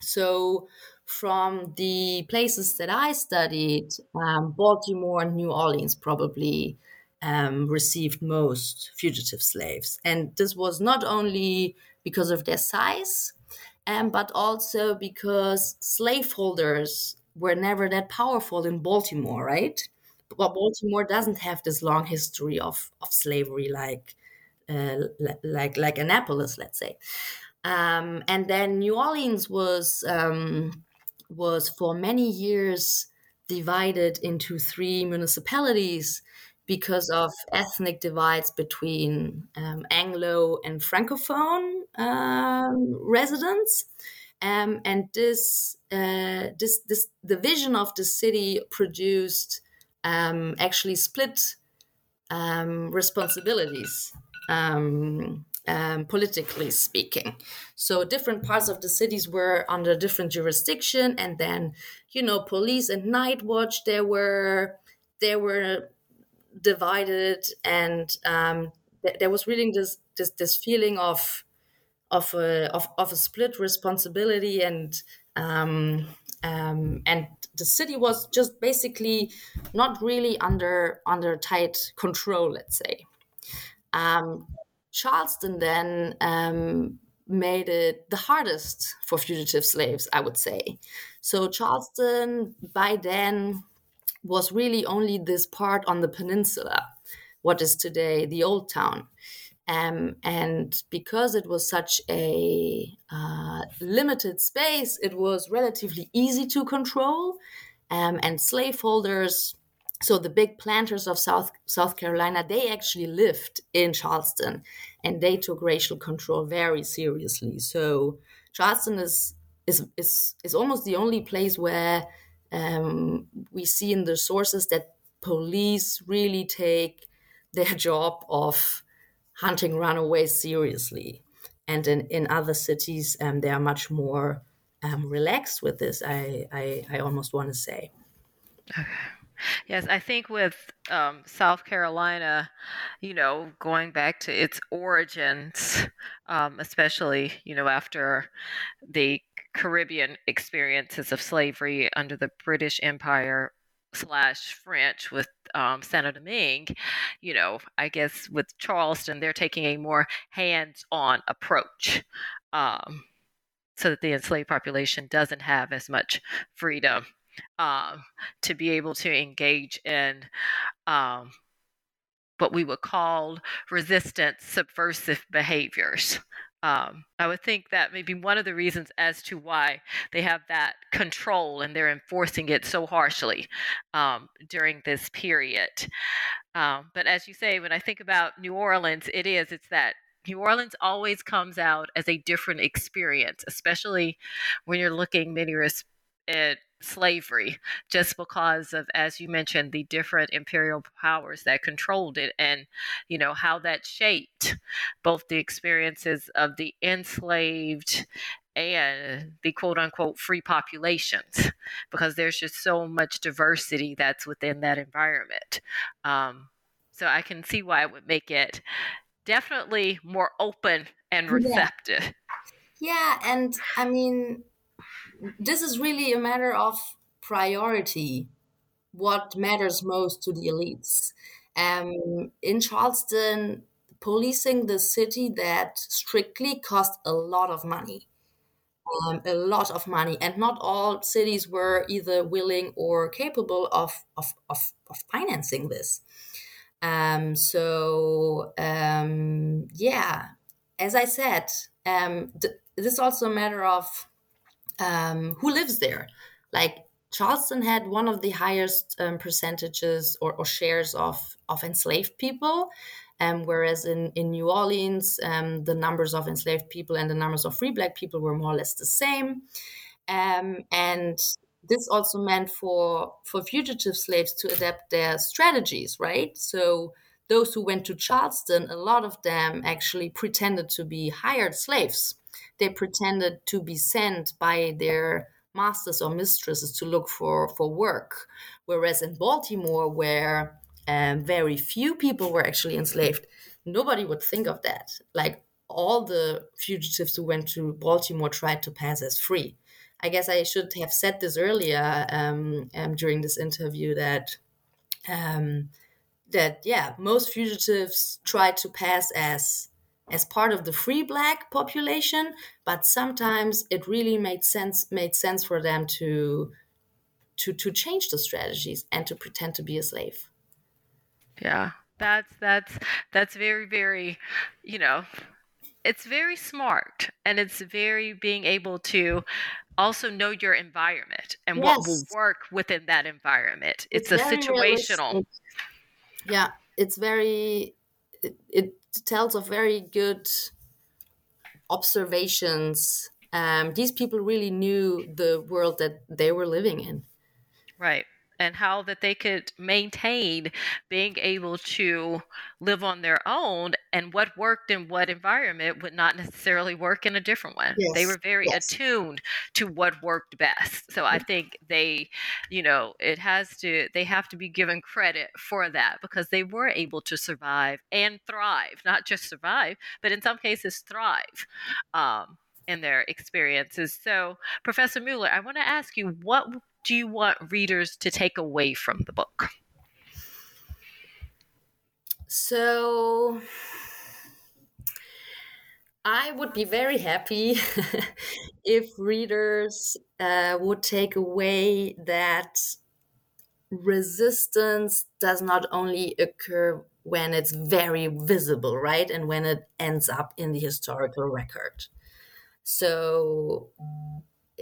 So, from the places that I studied, um, Baltimore and New Orleans probably um, received most fugitive slaves. And this was not only because of their size, um, but also because slaveholders were never that powerful in Baltimore, right? Well, Baltimore doesn't have this long history of, of slavery like uh, like like Annapolis, let's say. Um, and then New Orleans was um, was for many years divided into three municipalities because of ethnic divides between um, Anglo and Francophone um, residents. Um, and this, uh, this, this division of the city produced um, actually split um, responsibilities, um, um, politically speaking. So different parts of the cities were under different jurisdiction, and then you know, police and night watch. There were they were divided, and um, th- there was really this this this feeling of of a of, of a split responsibility and um, um, and the city was just basically not really under under tight control, let's say. Um, Charleston then um, made it the hardest for fugitive slaves, I would say. So Charleston by then was really only this part on the peninsula, what is today the old town. Um, and because it was such a uh, limited space, it was relatively easy to control. Um, and slaveholders, so the big planters of South South Carolina, they actually lived in Charleston, and they took racial control very seriously. So Charleston is is is, is almost the only place where um, we see in the sources that police really take their job of hunting runaways seriously. And in, in other cities, um, they are much more um, relaxed with this. I I, I almost want to say. Okay. Yes, I think with um, South Carolina, you know, going back to its origins, um, especially, you know, after the Caribbean experiences of slavery under the British Empire slash French with um, Saint Domingue, you know, I guess with Charleston, they're taking a more hands on approach. Um, so that the enslaved population doesn't have as much freedom um, to be able to engage in um, what we would call resistant subversive behaviors. Um, I would think that may be one of the reasons as to why they have that control and they're enforcing it so harshly um, during this period. Um, but as you say, when I think about New Orleans, it is, it's that New Orleans always comes out as a different experience, especially when you're looking many at slavery just because of as you mentioned the different imperial powers that controlled it and you know how that shaped both the experiences of the enslaved and the quote unquote free populations because there's just so much diversity that's within that environment. Um, so i can see why it would make it definitely more open and receptive. Yeah, yeah and i mean this is really a matter of priority what matters most to the elites. Um, in charleston policing the city that strictly cost a lot of money um, a lot of money and not all cities were either willing or capable of, of, of, of financing this. Um, so um, yeah as i said um, th- this is also a matter of um, who lives there. Like Charleston had one of the highest um, percentages or, or, shares of, of enslaved people, um, whereas in, in New Orleans, um, the numbers of enslaved people and the numbers of free black people were more or less the same. Um, and this also meant for, for fugitive slaves to adapt their strategies, right? So those who went to Charleston, a lot of them actually pretended to be hired slaves they pretended to be sent by their masters or mistresses to look for, for work. Whereas in Baltimore, where um, very few people were actually enslaved, nobody would think of that. Like all the fugitives who went to Baltimore tried to pass as free. I guess I should have said this earlier um, um, during this interview that um, that yeah, most fugitives tried to pass as as part of the free black population, but sometimes it really made sense made sense for them to to to change the strategies and to pretend to be a slave. Yeah. That's that's that's very very, you know, it's very smart and it's very being able to also know your environment and yes. what will work within that environment. It's, it's a situational. Realistic. Yeah, it's very it, it tells of very good observations. Um, these people really knew the world that they were living in. Right and how that they could maintain being able to live on their own and what worked in what environment would not necessarily work in a different one. Yes. They were very yes. attuned to what worked best. So I think they, you know, it has to they have to be given credit for that because they were able to survive and thrive, not just survive, but in some cases thrive. Um, in their experiences. So, Professor Mueller, I want to ask you what do you want readers to take away from the book? So, I would be very happy if readers uh, would take away that resistance does not only occur when it's very visible, right? And when it ends up in the historical record. So,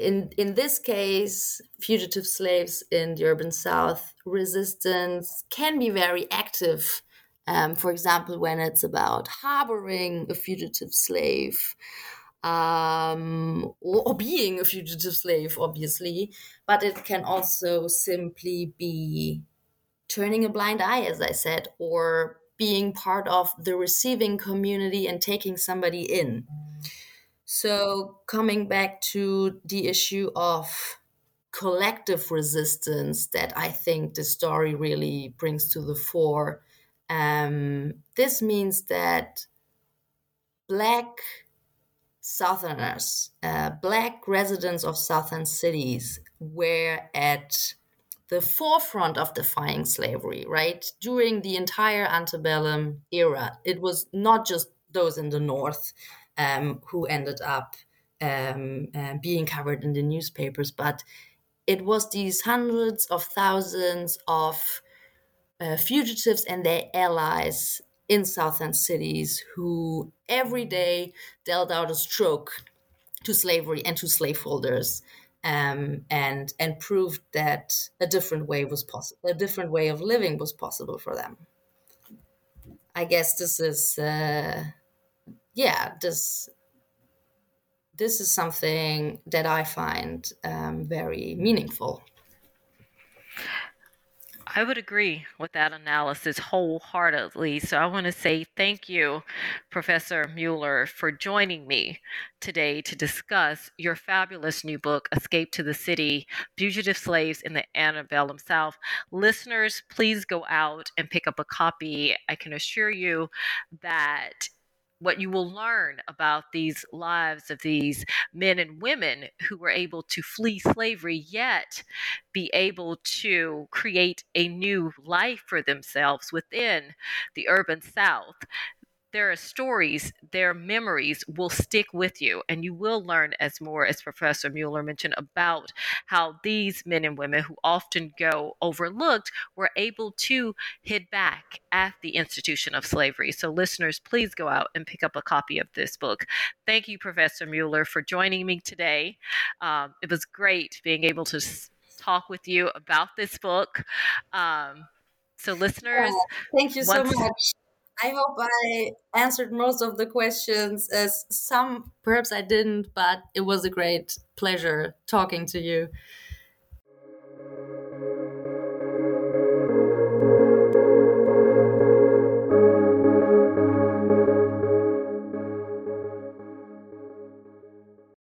in in this case, fugitive slaves in the urban South, resistance can be very active. Um, for example, when it's about harboring a fugitive slave, um, or, or, being a fugitive slave, obviously, but it can also simply be turning a blind eye, as I said, or being part of the receiving community and taking somebody in. So, coming back to the issue of collective resistance that I think the story really brings to the fore, um, this means that Black Southerners, uh, Black residents of Southern cities, were at the forefront of defying slavery, right? During the entire antebellum era, it was not just those in the North um, who ended up um, uh, being covered in the newspapers, but it was these hundreds of thousands of uh, fugitives and their allies in southern cities who every day dealt out a stroke to slavery and to slaveholders um, and and proved that a different way was possible a different way of living was possible for them. I guess this is uh, yeah this this is something that I find um, very meaningful. I would agree with that analysis wholeheartedly. So I want to say thank you, Professor Mueller, for joining me today to discuss your fabulous new book, Escape to the City Fugitive Slaves in the Antebellum South. Listeners, please go out and pick up a copy. I can assure you that what you will learn about these lives of these men and women who were able to flee slavery yet be able to create a new life for themselves within the urban south there are stories, their memories will stick with you, and you will learn as more, as Professor Mueller mentioned, about how these men and women who often go overlooked were able to hit back at the institution of slavery. So, listeners, please go out and pick up a copy of this book. Thank you, Professor Mueller, for joining me today. Um, it was great being able to talk with you about this book. Um, so, listeners, oh, thank you so much. I hope I answered most of the questions. As some perhaps I didn't, but it was a great pleasure talking to you.